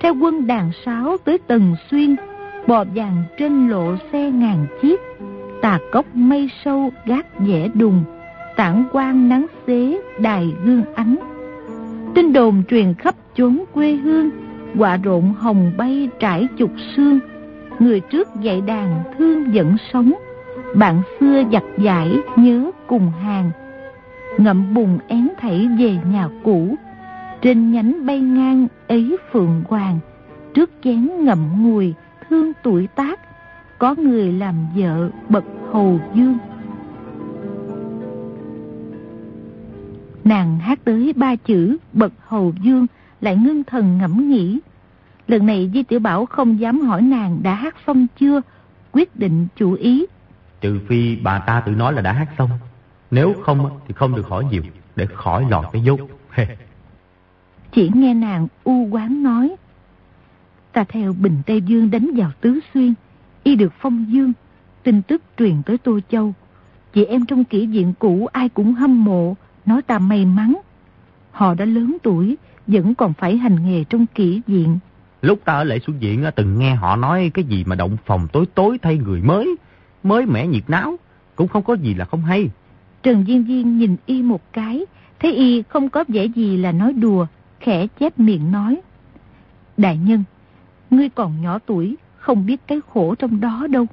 Theo quân đàn sáo tới tầng xuyên, bò vàng trên lộ xe ngàn chiếc. Tà cốc mây sâu gác dẻ đùng, tảng quang nắng xế đài gương ánh. Tin đồn truyền khắp chốn quê hương, quả rộn hồng bay trải chục xương. Người trước dạy đàn thương vẫn sống, bạn xưa giặt giải nhớ cùng hàng Ngậm bùn én thảy về nhà cũ Trên nhánh bay ngang ấy phượng hoàng Trước chén ngậm ngùi thương tuổi tác Có người làm vợ bậc hầu dương Nàng hát tới ba chữ bậc hầu dương Lại ngưng thần ngẫm nghĩ. Lần này Di Tiểu Bảo không dám hỏi nàng đã hát xong chưa Quyết định chủ ý. Trừ phi bà ta tự nói là đã hát xong. Nếu không thì không được hỏi nhiều Để khỏi lọt cái dốt. Chỉ nghe nàng u quán nói Ta theo Bình Tây Dương đánh vào Tứ Xuyên Y được phong dương Tin tức truyền tới Tô Châu. Chị em trong kỷ diện cũ ai cũng hâm mộ Nói ta may mắn Họ đã lớn tuổi Vẫn còn phải hành nghề trong kỷ diện Lúc ta ở lễ xuống diện từng nghe họ nói cái gì mà động phòng tối tối thay người mới mới mẻ nhiệt náo, cũng không có gì là không hay. Trần Diên Diên nhìn y một cái, thấy y không có vẻ gì là nói đùa, khẽ chép miệng nói. Đại nhân, ngươi còn nhỏ tuổi, không biết cái khổ trong đó đâu.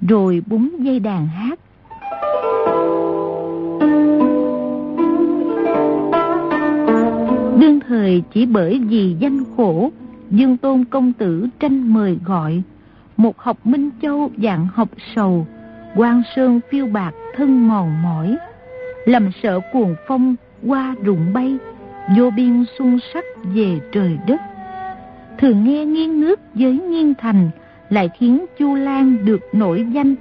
Rồi búng dây đàn hát. Thời chỉ bởi vì danh khổ, Dương Tôn Công Tử tranh mời gọi, một học Minh Châu dạng học sầu, quan sơn phiêu bạc thân mòn mỏi, lầm sợ cuồng phong qua rụng bay, vô biên xuân sắc về trời đất. Thường nghe nghiêng nước với nghiêng thành, lại khiến Chu Lan được nổi danh.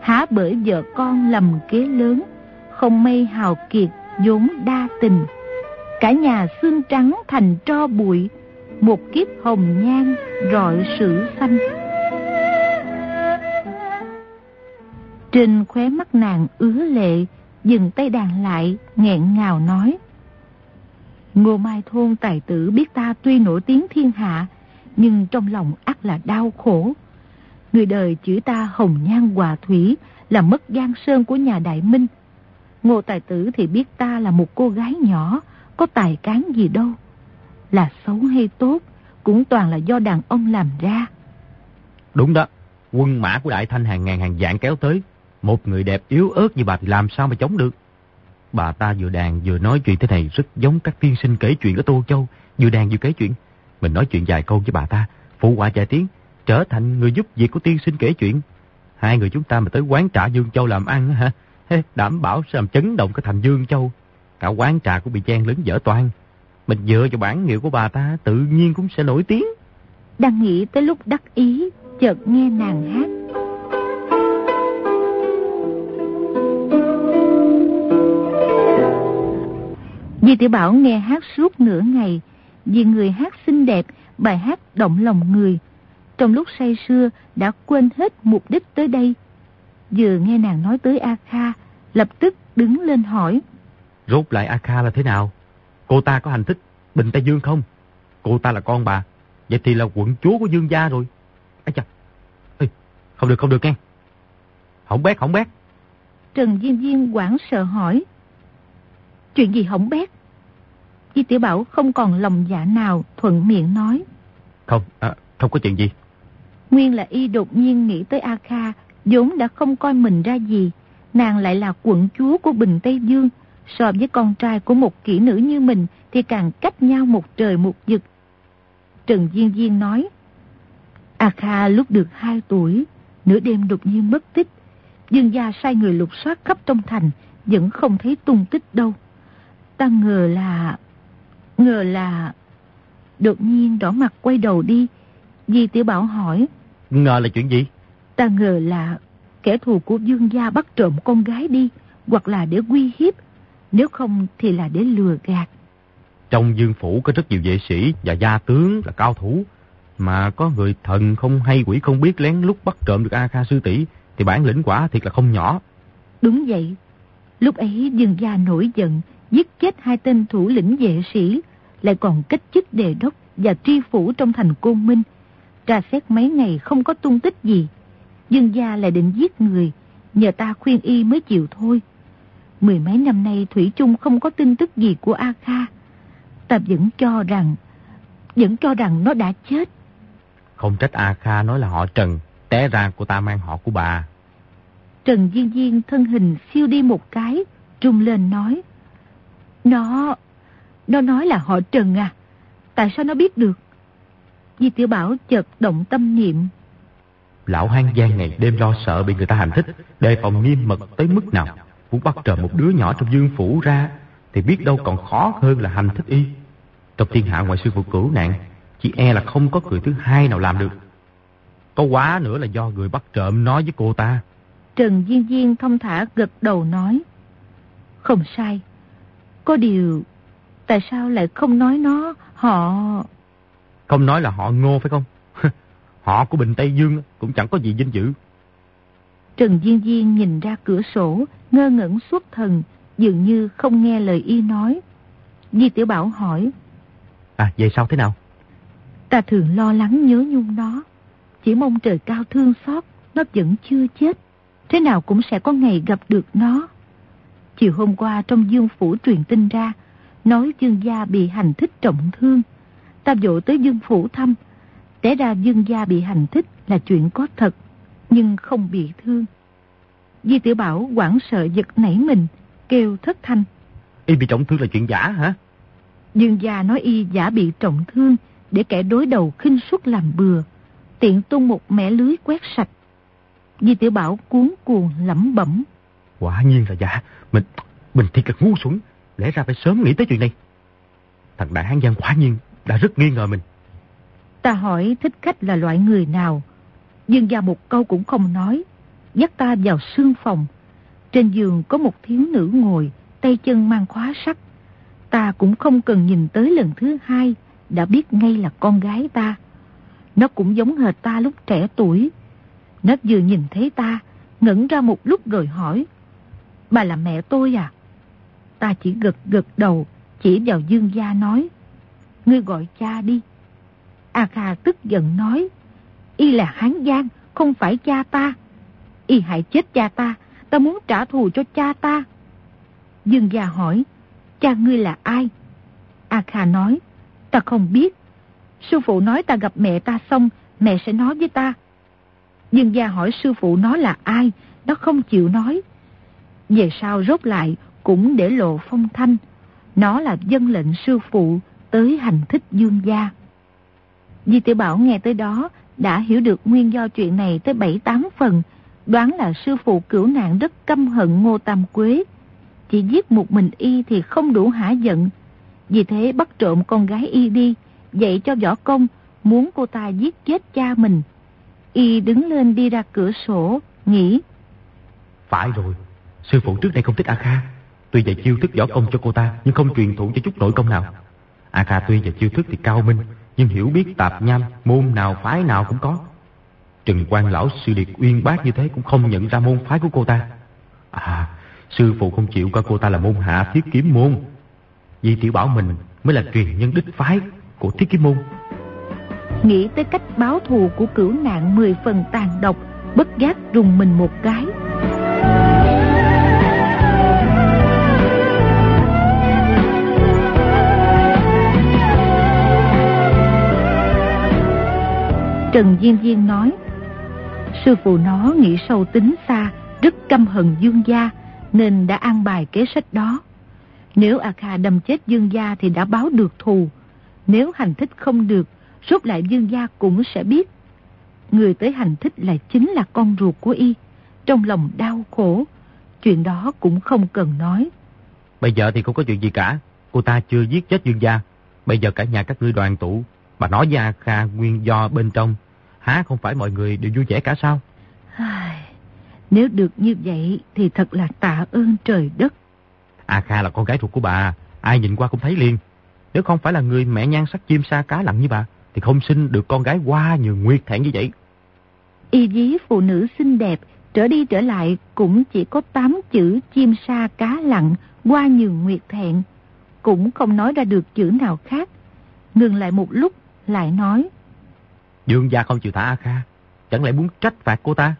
Há bởi vợ con lầm kế lớn, không mây hào kiệt vốn đa tình. Cả nhà xương trắng thành tro bụi, một kiếp hồng nhan rọi sử xanh. Trên khóe mắt nàng ứa lệ, dừng tay đàn lại, nghẹn ngào nói. Ngô Mai Thôn tài tử biết ta tuy nổi tiếng thiên hạ, nhưng trong lòng ắt là đau khổ. Người đời chữ ta hồng nhan hòa thủy là mất gian sơn của nhà Đại Minh. Ngô tài tử thì biết ta là một cô gái nhỏ, có tài cán gì đâu. Là xấu hay tốt, cũng toàn là do đàn ông làm ra. Đúng đó, quân mã của Đại Thanh hàng ngàn hàng vạn kéo tới, một người đẹp yếu ớt như bà thì làm sao mà chống được. Bà ta vừa đàn vừa nói chuyện thế này rất giống các tiên sinh kể chuyện ở Tô Châu. Vừa đàn vừa kể chuyện. Mình nói chuyện vài câu với bà ta, phụ họa vài tiếng, trở thành người giúp việc của tiên sinh kể chuyện. Hai người chúng ta mà tới quán trả Dương Châu làm ăn hả? đảm bảo sẽ làm chấn động cái thành Dương Châu. Cả quán trà cũng bị chen lớn dở toan. Mình dựa cho bản hiệu của bà ta tự nhiên cũng sẽ nổi tiếng. Đang nghĩ tới lúc đắc ý, chợt nghe nàng hát. Di Tiểu Bảo nghe hát suốt nửa ngày, vì người hát xinh đẹp, bài hát động lòng người. Trong lúc say sưa đã quên hết mục đích tới đây. Vừa nghe nàng nói tới A Kha, lập tức đứng lên hỏi. Rốt lại A Kha là thế nào? Cô ta có hành thích Bình Tây Dương không? Cô ta là con bà, vậy thì là quận chúa của Dương gia rồi. Ây chà, Ê, không được không được nghe. Không bét không bét. Trần Diên Diên quảng sợ hỏi. Chuyện gì hỏng bét? Di Tiểu Bảo không còn lòng dạ nào thuận miệng nói. Không, à, không có chuyện gì. Nguyên là y đột nhiên nghĩ tới A Kha, vốn đã không coi mình ra gì. Nàng lại là quận chúa của Bình Tây Dương. So với con trai của một kỹ nữ như mình thì càng cách nhau một trời một vực. Trần Diên Diên nói, A Kha lúc được 2 tuổi, nửa đêm đột nhiên mất tích. Dương gia sai người lục soát khắp trong thành, vẫn không thấy tung tích đâu. Ta ngờ là... Ngờ là... Đột nhiên đỏ mặt quay đầu đi. Di Tiểu Bảo hỏi. Ngờ là chuyện gì? Ta ngờ là kẻ thù của Dương gia bắt trộm con gái đi, hoặc là để uy hiếp, nếu không thì là để lừa gạt. Trong dương phủ có rất nhiều vệ sĩ và gia tướng là cao thủ, mà có người thần không hay quỷ không biết lén lút bắt trộm được A Kha sư tỷ thì bản lĩnh quả thiệt là không nhỏ. Đúng vậy. Lúc ấy Dương gia nổi giận, giết chết hai tên thủ lĩnh vệ sĩ, lại còn cách chức đề đốc và tri phủ trong thành Côn Minh. Tra xét mấy ngày không có tung tích gì. Dương gia lại định giết người, nhờ ta khuyên y mới chịu thôi. Mười mấy năm nay Thủy chung không có tin tức gì của A Kha. Ta vẫn cho rằng, vẫn cho rằng nó đã chết. Không trách A Kha nói là họ Trần, té ra của ta mang họ của bà. Trần Diên Diên thân hình siêu đi một cái, trung lên nói. Nó, nó nói là họ Trần à, tại sao nó biết được? Di Tiểu Bảo chợt động tâm niệm. Lão hang gian ngày đêm lo sợ bị người ta hành thích, đề phòng nghiêm mật tới mức nào. Muốn bắt trộm một đứa nhỏ trong dương phủ ra, thì biết đâu còn khó hơn là hành thích y. Trong thiên hạ ngoài sư phụ cửu nạn, chỉ e là không có người thứ hai nào làm được. Có quá nữa là do người bắt trộm nói với cô ta. Trần Diên Diên thông thả gật đầu nói. Không sai. Có điều, tại sao lại không nói nó, họ... Không nói là họ ngô phải không? *laughs* họ của Bình Tây Dương cũng chẳng có gì vinh dự. Trần Diên Diên nhìn ra cửa sổ, ngơ ngẩn suốt thần, dường như không nghe lời y nói. Di Tiểu Bảo hỏi. À, vậy sao thế nào? Ta thường lo lắng nhớ nhung nó. Chỉ mong trời cao thương xót, nó vẫn chưa chết. Thế nào cũng sẽ có ngày gặp được nó. Chiều hôm qua trong dương phủ truyền tin ra, nói dương gia bị hành thích trọng thương. Ta dỗ tới dương phủ thăm. Té ra dương gia bị hành thích là chuyện có thật, nhưng không bị thương. Di tiểu Bảo quảng sợ giật nảy mình, kêu thất thanh. Y bị trọng thương là chuyện giả hả? Dương gia nói y giả bị trọng thương để kẻ đối đầu khinh suất làm bừa, tiện tung một mẻ lưới quét sạch. Di tiểu Bảo cuốn cuồng lẩm bẩm. Quả nhiên là giả, mình mình thiệt là ngu xuẩn, lẽ ra phải sớm nghĩ tới chuyện này. Thằng đại hán giang quả nhiên đã rất nghi ngờ mình. Ta hỏi thích khách là loại người nào? Dương gia một câu cũng không nói, dắt ta vào sương phòng. Trên giường có một thiếu nữ ngồi, tay chân mang khóa sắt. Ta cũng không cần nhìn tới lần thứ hai, đã biết ngay là con gái ta. Nó cũng giống hệt ta lúc trẻ tuổi. Nó vừa nhìn thấy ta, ngẩn ra một lúc rồi hỏi. Bà là mẹ tôi à? Ta chỉ gật gật đầu, chỉ vào dương gia nói. Ngươi gọi cha đi. A Kha tức giận nói. Y là Hán Giang, không phải cha ta. Y hại chết cha ta, ta muốn trả thù cho cha ta. Dương gia hỏi, cha ngươi là ai? A Kha nói, ta không biết. Sư phụ nói ta gặp mẹ ta xong, mẹ sẽ nói với ta. Dương gia hỏi sư phụ nó là ai, nó không chịu nói. Về sau rốt lại cũng để lộ phong thanh. Nó là dân lệnh sư phụ tới hành thích dương gia. Di tiểu Bảo nghe tới đó đã hiểu được nguyên do chuyện này tới 7-8 phần, đoán là sư phụ cửu nạn rất căm hận Ngô Tam Quế. Chỉ giết một mình y thì không đủ hả giận, vì thế bắt trộm con gái y đi, dạy cho võ công, muốn cô ta giết chết cha mình. Y đứng lên đi ra cửa sổ, nghĩ. Phải rồi, sư phụ trước đây không thích A Kha. Tuy dạy chiêu thức võ công cho cô ta, nhưng không truyền thụ cho chút nội công nào. A Kha tuy dạy chiêu thức thì cao minh, nhưng hiểu biết tạp nham, môn nào phái nào cũng có. Trừng quan lão sư liệt uyên bác như thế cũng không nhận ra môn phái của cô ta. À, sư phụ không chịu coi cô ta là môn hạ thiết kiếm môn. Vì tiểu bảo mình mới là truyền nhân đích phái của thiết kiếm môn. Nghĩ tới cách báo thù của cửu nạn mười phần tàn độc, bất giác rùng mình một cái. Trần Diên Diên nói, Sư phụ nó nghĩ sâu tính xa, Rất căm hận Dương Gia, Nên đã an bài kế sách đó Nếu A Kha đâm chết Dương Gia Thì đã báo được thù Nếu hành thích không được Rốt lại Dương Gia cũng sẽ biết Người tới hành thích là chính là con ruột của y Trong lòng đau khổ, Chuyện đó cũng không cần nói Bây giờ thì không có chuyện gì cả. Cô ta chưa giết chết Dương gia. Bây giờ cả nhà các ngươi đoàn tụ. Bà nói với A Kha nguyên do bên trong. Há không phải mọi người đều vui vẻ cả sao? Nếu được như vậy thì thật là tạ ơn trời đất. A Kha là con gái ruột của bà. Ai nhìn qua cũng thấy liền. Nếu không phải là người mẹ nhan sắc chim sa cá lặng như bà, thì không sinh được con gái hoa nhường nguyệt thẹn như vậy. Y dí phụ nữ xinh đẹp, trở đi trở lại cũng chỉ có tám chữ chim sa cá lặng, hoa nhường nguyệt thẹn. Cũng không nói ra được chữ nào khác. Ngừng lại một lúc, lại nói. Dương gia không chịu thả A Kha, chẳng lẽ muốn trách phạt cô ta?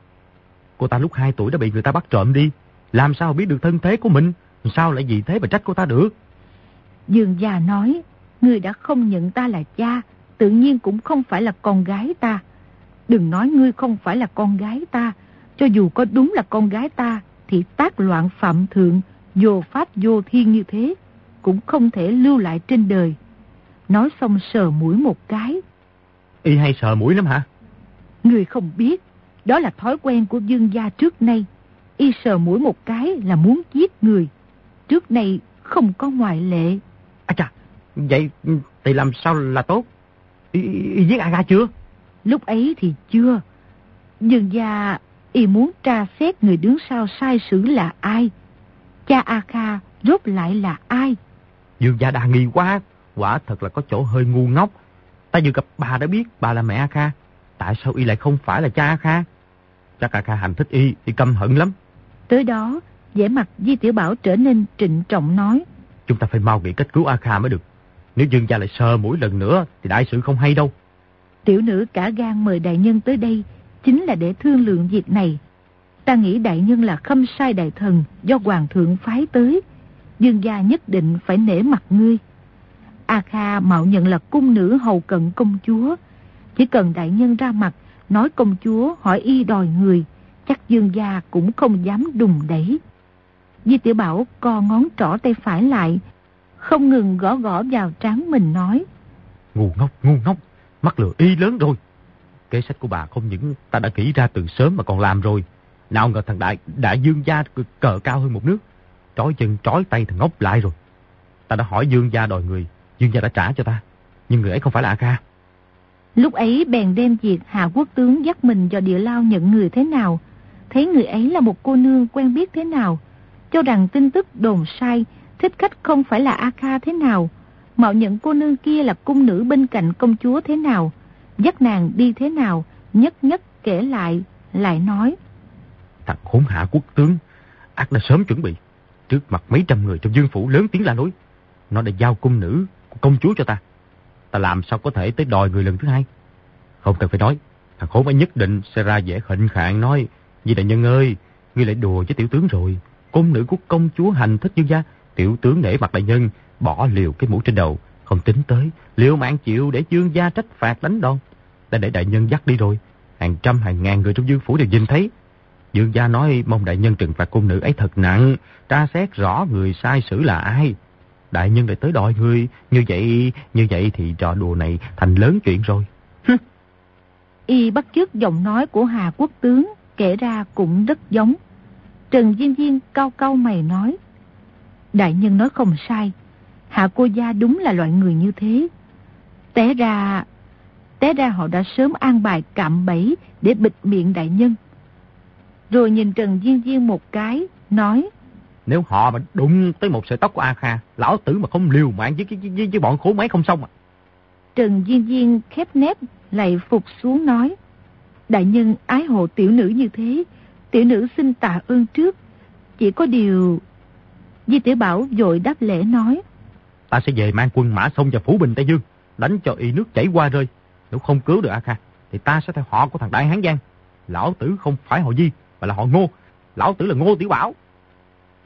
Cô ta lúc 2 tuổi đã bị người ta bắt trộm đi, làm sao biết được thân thế của mình, sao lại vì thế mà trách cô ta được? Dương gia nói, người đã không nhận ta là cha, tự nhiên cũng không phải là con gái ta. Đừng nói ngươi không phải là con gái ta, cho dù có đúng là con gái ta, thì tác loạn phạm thượng, vô pháp vô thiên như thế, cũng không thể lưu lại trên đời. Nói xong sờ mũi một cái. Y hay sờ mũi lắm hả? Người không biết, đó là thói quen của dương gia trước nay. Y sờ mũi một cái là muốn giết người. Trước nay không có ngoại lệ. À chà, vậy thì làm sao là tốt? Y, y giết Aga chưa? Lúc ấy thì chưa. Dương gia y muốn tra xét người đứng sau sai sử là ai. Cha A Kha rốt lại là ai? Dương gia đa nghi quá, quả thật là có chỗ hơi ngu ngốc. Ta vừa gặp bà đã biết bà là mẹ A Kha. Tại sao y lại không phải là cha A Kha? Chắc A Kha hành thích y, y căm hận lắm. Tới đó, vẻ mặt Di Tiểu Bảo trở nên trịnh trọng nói. Chúng ta phải mau nghĩ cách cứu A Kha mới được. Nếu dương gia lại sờ mũi lần nữa thì đại sự không hay đâu. Tiểu nữ cả gan mời đại nhân tới đây chính là để thương lượng việc này. Ta nghĩ đại nhân là khâm sai đại thần do hoàng thượng phái tới. Dương gia nhất định phải nể mặt ngươi. A Kha mạo nhận là cung nữ hầu cận công chúa. Chỉ cần đại nhân ra mặt, nói công chúa hỏi y đòi người, chắc dương gia cũng không dám đùng đẩy. Di tiểu Bảo co ngón trỏ tay phải lại, không ngừng gõ gõ vào trán mình nói. Ngu ngốc, ngu ngốc, mắc lừa y lớn rồi. Kế sách của bà không những ta đã nghĩ ra từ sớm mà còn làm rồi. Nào ngờ thằng Đại, Đại Dương gia cờ cao hơn một nước. Trói chân trói tay thằng ngốc lại rồi. Ta đã hỏi Dương gia đòi người, Dương gia đã trả cho ta. Nhưng người ấy không phải là A Ca. Lúc ấy bèn đem việc Hạ Quốc tướng dắt mình vào địa lao nhận người thế nào. Thấy người ấy là một cô nương quen biết thế nào. Cho rằng tin tức đồn sai, thích khách không phải là A Kha thế nào. Mạo nhận cô nương kia là cung nữ bên cạnh công chúa thế nào. Dắt nàng đi thế nào, nhất nhất kể lại, lại nói. Thằng khốn hạ quốc tướng, ác đã sớm chuẩn bị. Trước mặt mấy trăm người trong dương phủ lớn tiếng la lối. Nó đã giao cung nữ, công chúa cho ta. Ta làm sao có thể tới đòi người lần thứ hai? Không cần phải nói, thằng khốn ấy nhất định sẽ ra vẻ khệnh khạng nói. Vì đại nhân ơi, ngươi lại đùa với tiểu tướng rồi. Cung nữ của công chúa hành thích dương gia. Tiểu tướng nể mặt đại nhân, bỏ liều cái mũ trên đầu. Không tính tới, liệu mạng chịu để dương gia trách phạt đánh đòn. Ta để đại nhân dắt đi rồi. Hàng trăm hàng ngàn người trong dương phủ đều nhìn thấy. Dương gia nói mong đại nhân trừng phạt cung nữ ấy thật nặng, tra xét rõ người sai xử là ai. Đại nhân lại tới đòi người, như vậy, như vậy thì trò đùa này thành lớn chuyện rồi. Y bắt chước giọng nói của Hà Quốc tướng, kể ra cũng rất giống. Trần Diên Diên cao cao mày nói. Đại nhân nói không sai, Hạ cô gia đúng là loại người như thế. Té ra, té ra họ đã sớm an bài cạm bẫy để bịt miệng đại nhân. Rồi nhìn Trần Diên Diên một cái, nói. Nếu họ mà đụng tới một sợi tóc của A Kha, lão tử mà không liều mạng với, với, với, với bọn khổ mấy không xong à. Trần Diên Diên khép nép lại phục xuống nói. Đại nhân ái hộ tiểu nữ như thế, tiểu nữ xin tạ ơn trước. Chỉ có điều... Di tiểu Bảo vội đáp lễ nói. Ta sẽ về mang quân mã sông và phủ bình Tây Dương, đánh cho y nước chảy qua rơi. Nếu không cứu được A Kha, thì ta sẽ theo họ của thằng Đại Hán Giang. Lão tử không phải họ Di, mà là họ Ngô. Lão tử là Ngô Tiểu Bảo.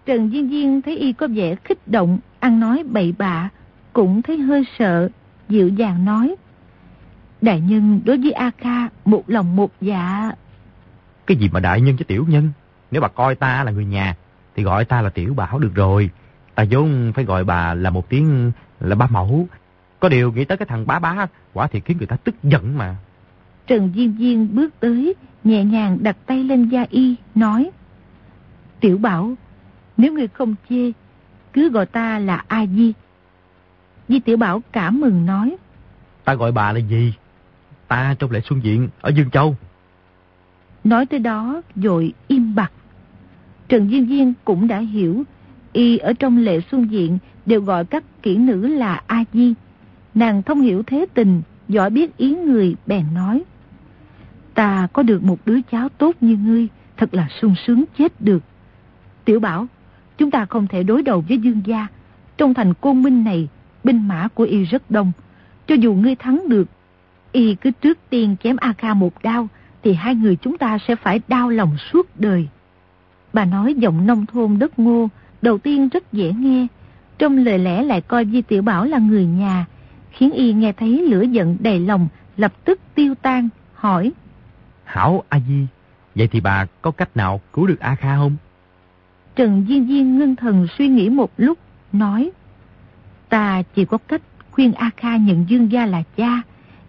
Trần Diên Diên thấy y có vẻ khích động, ăn nói bậy bạ, cũng thấy hơi sợ, dịu dàng nói. Đại nhân đối với A Kha một lòng một dạ. Cái gì mà đại nhân với tiểu nhân? Nếu bà coi ta là người nhà, thì gọi ta là tiểu bảo được rồi. Ta vốn phải gọi bà là một tiếng là ba mẫu. Có điều nghĩ tới cái thằng bá bá, quả thì khiến người ta tức giận mà. Trần Diên Diên bước tới, nhẹ nhàng đặt tay lên da y, nói. Tiểu bảo, nếu người không chê, cứ gọi ta là A Di. Di Tiểu Bảo cảm mừng nói. Ta gọi bà là gì? Ta trong lệ xuân diện ở Dương Châu. Nói tới đó rồi im bặt. Trần Duyên Duyên cũng đã hiểu, y ở trong lệ xuân diện đều gọi các kỹ nữ là A Di. Nàng thông hiểu thế tình, giỏi biết ý người bèn nói. Ta có được một đứa cháu tốt như ngươi, thật là sung sướng chết được. Tiểu Bảo, chúng ta không thể đối đầu với Dương Gia. Trong thành Côn Minh này, binh mã của y rất đông. Cho dù ngươi thắng được, y cứ trước tiên chém A Kha một đao, thì hai người chúng ta sẽ phải đau lòng suốt đời. Bà nói giọng nông thôn đất ngô, đầu tiên rất dễ nghe. Trong lời lẽ lại coi Di Tiểu Bảo là người nhà, khiến y nghe thấy lửa giận đầy lòng, lập tức tiêu tan, hỏi. Hảo A Di, vậy thì bà có cách nào cứu được A Kha không? Trần Diên Diên ngưng thần suy nghĩ một lúc, nói. Ta chỉ có cách khuyên A Kha nhận Dương Gia là cha,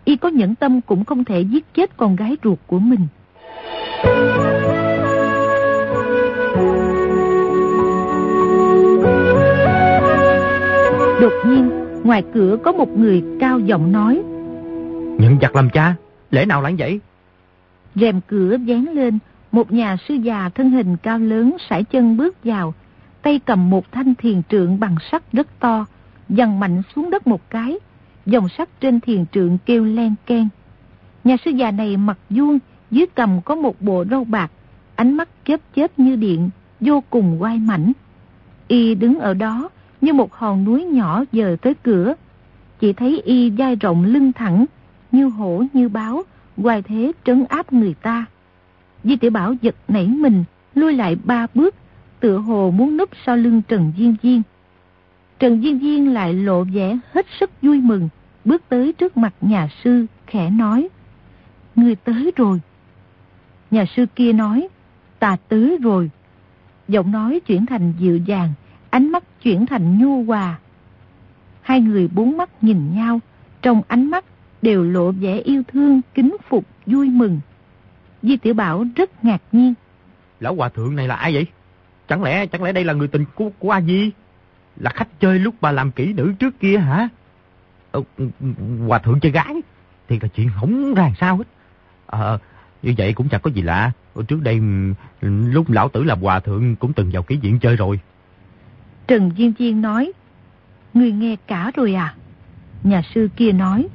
y có nhẫn tâm cũng không thể giết chết con gái ruột của mình. Đột nhiên, ngoài cửa có một người cao giọng nói. Nhận giặc làm cha, lẽ nào lãng vậy? Rèm cửa dán lên, một nhà sư già thân hình cao lớn sải chân bước vào, tay cầm một thanh thiền trượng bằng sắt rất to, dằn mạnh xuống đất một cái, dòng sắt trên thiền trượng kêu len ken. Nhà sư già này mặt vuông, dưới cầm có một bộ râu bạc, ánh mắt chớp chớp như điện, vô cùng oai mảnh. Y đứng ở đó như một hòn núi nhỏ dời tới cửa. Chỉ thấy y vai rộng lưng thẳng, như hổ như báo, hoài thế trấn áp người ta. Di tiểu Bảo giật nảy mình, lui lại ba bước, tựa hồ muốn núp sau lưng Trần Diên Diên. Trần Diên Diên lại lộ vẻ hết sức vui mừng, bước tới trước mặt nhà sư, khẽ nói. Người tới rồi. Nhà sư kia nói, ta tới rồi. Giọng nói chuyển thành dịu dàng, ánh mắt chuyển thành nhu hòa. Hai người bốn mắt nhìn nhau, trong ánh mắt đều lộ vẻ yêu thương, kính phục, vui mừng. Di Tiểu Bảo rất ngạc nhiên. Lão hòa thượng này là ai vậy? Chẳng lẽ chẳng lẽ đây là người tình của, của A Di? Là khách chơi lúc bà làm kỹ nữ trước kia hả? Ờ, hòa thượng chơi gái thì là chuyện không ràng sao hết. Ờ, như vậy cũng chẳng có gì lạ. Trước đây lúc lão tử làm hòa thượng cũng từng vào ký viện chơi rồi. Trần Diên Diên nói, Người nghe cả rồi à? Nhà sư kia nói,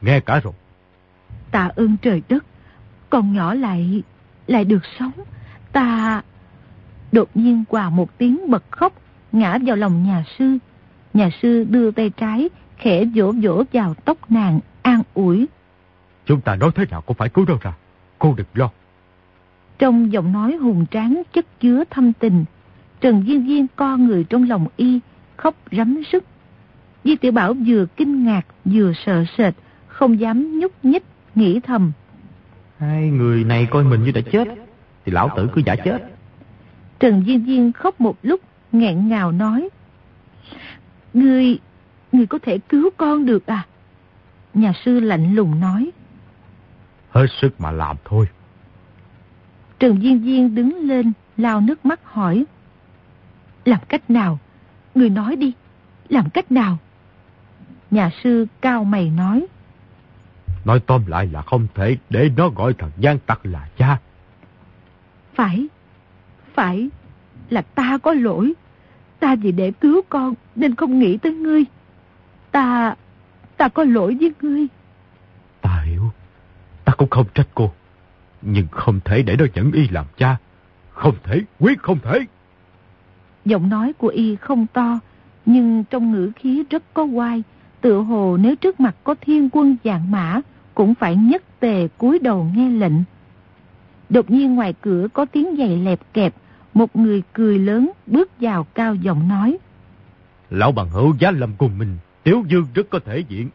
Nghe cả rồi. Tạ ơn trời đất, con nhỏ lại, lại được sống. Ta... Đột nhiên qua một tiếng bật khóc, ngã vào lòng nhà sư. Nhà sư đưa tay trái, khẽ vỗ vỗ vào tóc nàng, an ủi. Chúng ta nói thế nào cũng phải cứu đâu ra, cô đừng lo. Trong giọng nói hùng tráng chất chứa thâm tình, Trần Diên Diên co người trong lòng y, khóc rắm sức. Di Tiểu Bảo vừa kinh ngạc vừa sợ sệt, không dám nhúc nhích, nghĩ thầm. Hai người này coi mình như đã chết, thì lão tử cứ giả chết. Trần Diên Diên khóc một lúc, nghẹn ngào nói. Ngươi, ngươi có thể cứu con được à? Nhà sư lạnh lùng nói. Hết sức mà làm thôi. Trần Diên Diên đứng lên, lao nước mắt hỏi. Làm cách nào? Người nói đi, làm cách nào? Nhà sư cao mày nói. Nói tóm lại là không thể để nó gọi thằng gian tặc là cha. Phải, phải là ta có lỗi. Ta vì để cứu con nên không nghĩ tới ngươi. Ta, ta có lỗi với ngươi. Ta hiểu, ta cũng không trách cô. Nhưng không thể để nó dẫn y làm cha. Không thể, quyết không thể. Giọng nói của y không to, nhưng trong ngữ khí rất có oai, tựa hồ nếu trước mặt có thiên quân dạng mã, cũng phải nhất tề cúi đầu nghe lệnh. Đột nhiên ngoài cửa có tiếng giày lẹp kẹp, một người cười lớn bước vào cao giọng nói. Lão bằng hữu giá lâm cùng mình, Tiếu Dương rất có thể diện.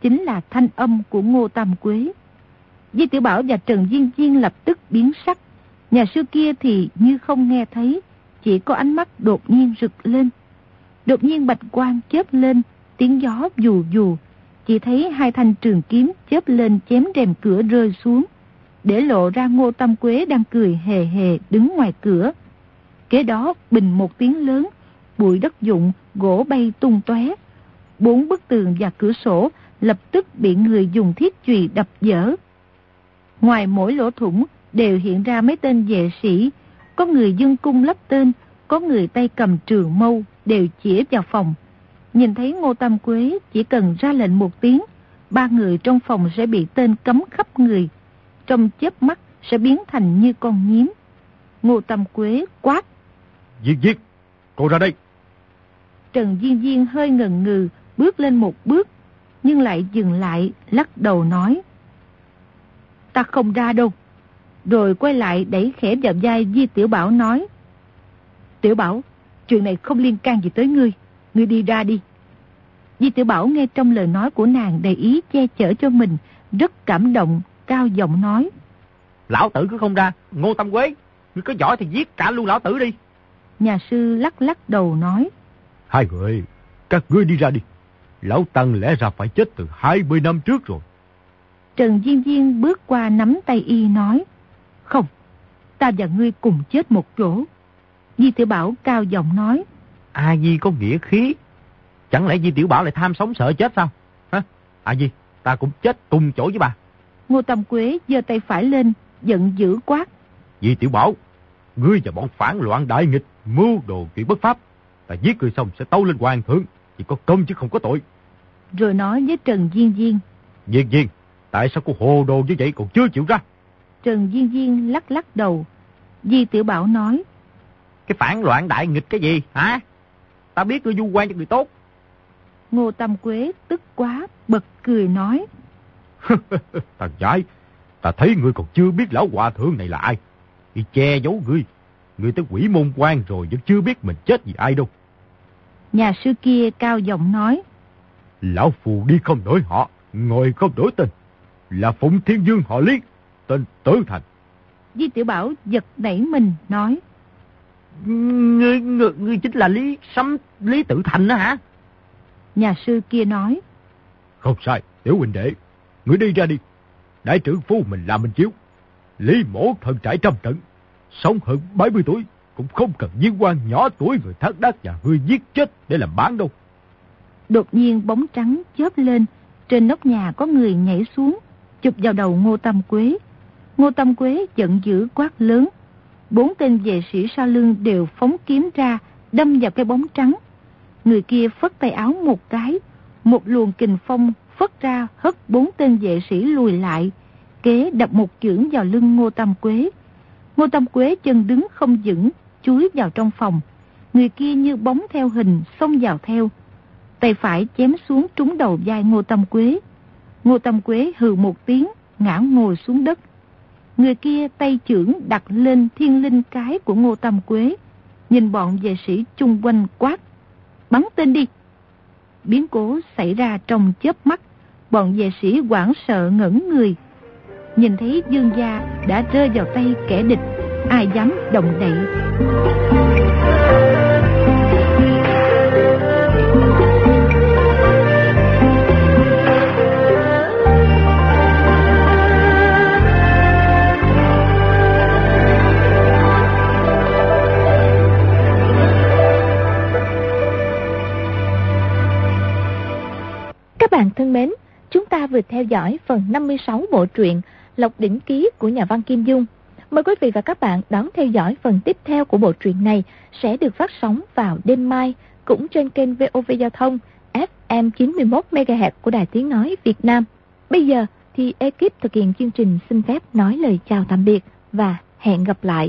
Chính là thanh âm của Ngô Tam Quế. Di Tiểu Bảo và Trần Diên Diên lập tức biến sắc. Nhà sư kia thì như không nghe thấy, chỉ có ánh mắt đột nhiên rực lên. Đột nhiên bạch quang chớp lên, tiếng gió dù dù, chỉ thấy hai thanh trường kiếm chớp lên chém rèm cửa rơi xuống, để lộ ra Ngô Tâm Quế đang cười hề hề đứng ngoài cửa. Kế đó bình một tiếng lớn, bụi đất dụng, gỗ bay tung tóe. Bốn bức tường và cửa sổ lập tức bị người dùng thiết chùy đập dở. Ngoài mỗi lỗ thủng đều hiện ra mấy tên vệ sĩ, có người dương cung lắp tên, có người tay cầm trường mâu đều chĩa vào phòng. Nhìn thấy Ngô Tam Quế chỉ cần ra lệnh một tiếng, ba người trong phòng sẽ bị tên cấm khắp người. Trong chớp mắt sẽ biến thành như con nhím. Ngô Tam Quế quát. Diệt diệt, cô ra đây. Trần Diên Diên hơi ngần ngừ, bước lên một bước, nhưng lại dừng lại, lắc đầu nói. Ta không ra đâu. Rồi quay lại đẩy khẽ vào vai Di Tiểu Bảo nói. Tiểu Bảo, chuyện này không liên can gì tới ngươi. Ngươi đi ra đi. Di Tiểu Bảo nghe trong lời nói của nàng đầy ý che chở cho mình, rất cảm động, cao giọng nói. Lão tử cứ không ra, Ngô Tâm Quế, ngươi có giỏi thì giết cả luôn lão tử đi. Nhà sư lắc lắc đầu nói. Hai người, các ngươi đi ra đi. Lão Tăng lẽ ra phải chết từ 20 năm trước rồi. Trần Diên Diên bước qua nắm tay y nói. Không, ta và ngươi cùng chết một chỗ. Di Tiểu Bảo cao giọng nói. A Di có nghĩa khí. Chẳng lẽ Di Tiểu Bảo lại tham sống sợ chết sao? Hả? A Di, ta cũng chết cùng chỗ với bà. Ngô Tâm Quế giơ tay phải lên, giận dữ quát. Di Tiểu Bảo, ngươi và bọn phản loạn đại nghịch, mưu đồ chuyện bất pháp. Ta giết ngươi xong sẽ tâu lên hoàng thượng, chỉ có công chứ không có tội. Rồi nói với Trần Diên Diên. Diên Diên, tại sao cô hồ đồ như vậy còn chưa chịu ra? Trần Diên Diên lắc lắc đầu. Di Tiểu Bảo nói. Cái phản loạn đại nghịch cái gì, hả? Ta biết ngươi du quan cho người tốt. Ngô Tâm Quế tức quá, bật cười nói. *laughs* Thằng giải, ta thấy ngươi còn chưa biết lão hòa thượng này là ai. Đi che giấu ngươi. Ngươi tới quỷ môn quan rồi vẫn chưa biết mình chết vì ai đâu. Nhà sư kia cao giọng nói. Lão phù đi không đổi họ, ngồi không đổi tên. Là Phụng Thiên Dương họ Lý, tên Tử Thành. Di Tiểu Bảo giật đẩy mình, nói. Ngươi, ngươi, ngươi chính là Lý Sấm Lý Tử Thành đó hả? Nhà sư kia nói. Không sai, Tiểu huynh đệ. Ngươi đi ra đi. Đại trưởng phu mình làm mình chiếu. Lý mổ thần trải trăm trận. Sống hơn 70 tuổi. Cũng không cần viên quan nhỏ tuổi người thác đắc và ngươi giết chết để làm bán đâu. Đột nhiên bóng trắng chớp lên. Trên nóc nhà có người nhảy xuống. Chụp vào đầu Ngô Tâm Quế. Ngô Tâm Quế giận dữ quát lớn. Bốn tên vệ sĩ sau lưng đều phóng kiếm ra, đâm vào cái bóng trắng. Người kia phất tay áo một cái, một luồng kình phong phất ra hất bốn tên vệ sĩ lùi lại, kế đập một chưởng vào lưng Ngô Tâm Quế. Ngô Tâm Quế chân đứng không vững, chúi vào trong phòng. Người kia như bóng theo hình xông vào theo. Tay phải chém xuống trúng đầu vai Ngô Tâm Quế. Ngô Tâm Quế hừ một tiếng, ngã ngồi xuống đất. Người kia tay trưởng đặt lên thiên linh cái của Ngô Tâm Quế. Nhìn bọn vệ sĩ chung quanh quát. Bắn tên đi. Biến cố xảy ra trong chớp mắt. Bọn vệ sĩ quảng sợ ngẩn người. Nhìn thấy dương gia đã rơi vào tay kẻ địch. Ai dám động đậy. Bạn thân mến, chúng ta vừa theo dõi phần 56 bộ truyện Lộc Đỉnh Ký của nhà văn Kim Dung. Mời quý vị và các bạn đón theo dõi phần tiếp theo của bộ truyện này sẽ được phát sóng vào đêm mai cũng trên kênh VOV Giao thông FM 91MHz của Đài Tiếng Nói Việt Nam. Bây giờ thì ekip thực hiện chương trình xin phép nói lời chào tạm biệt và hẹn gặp lại.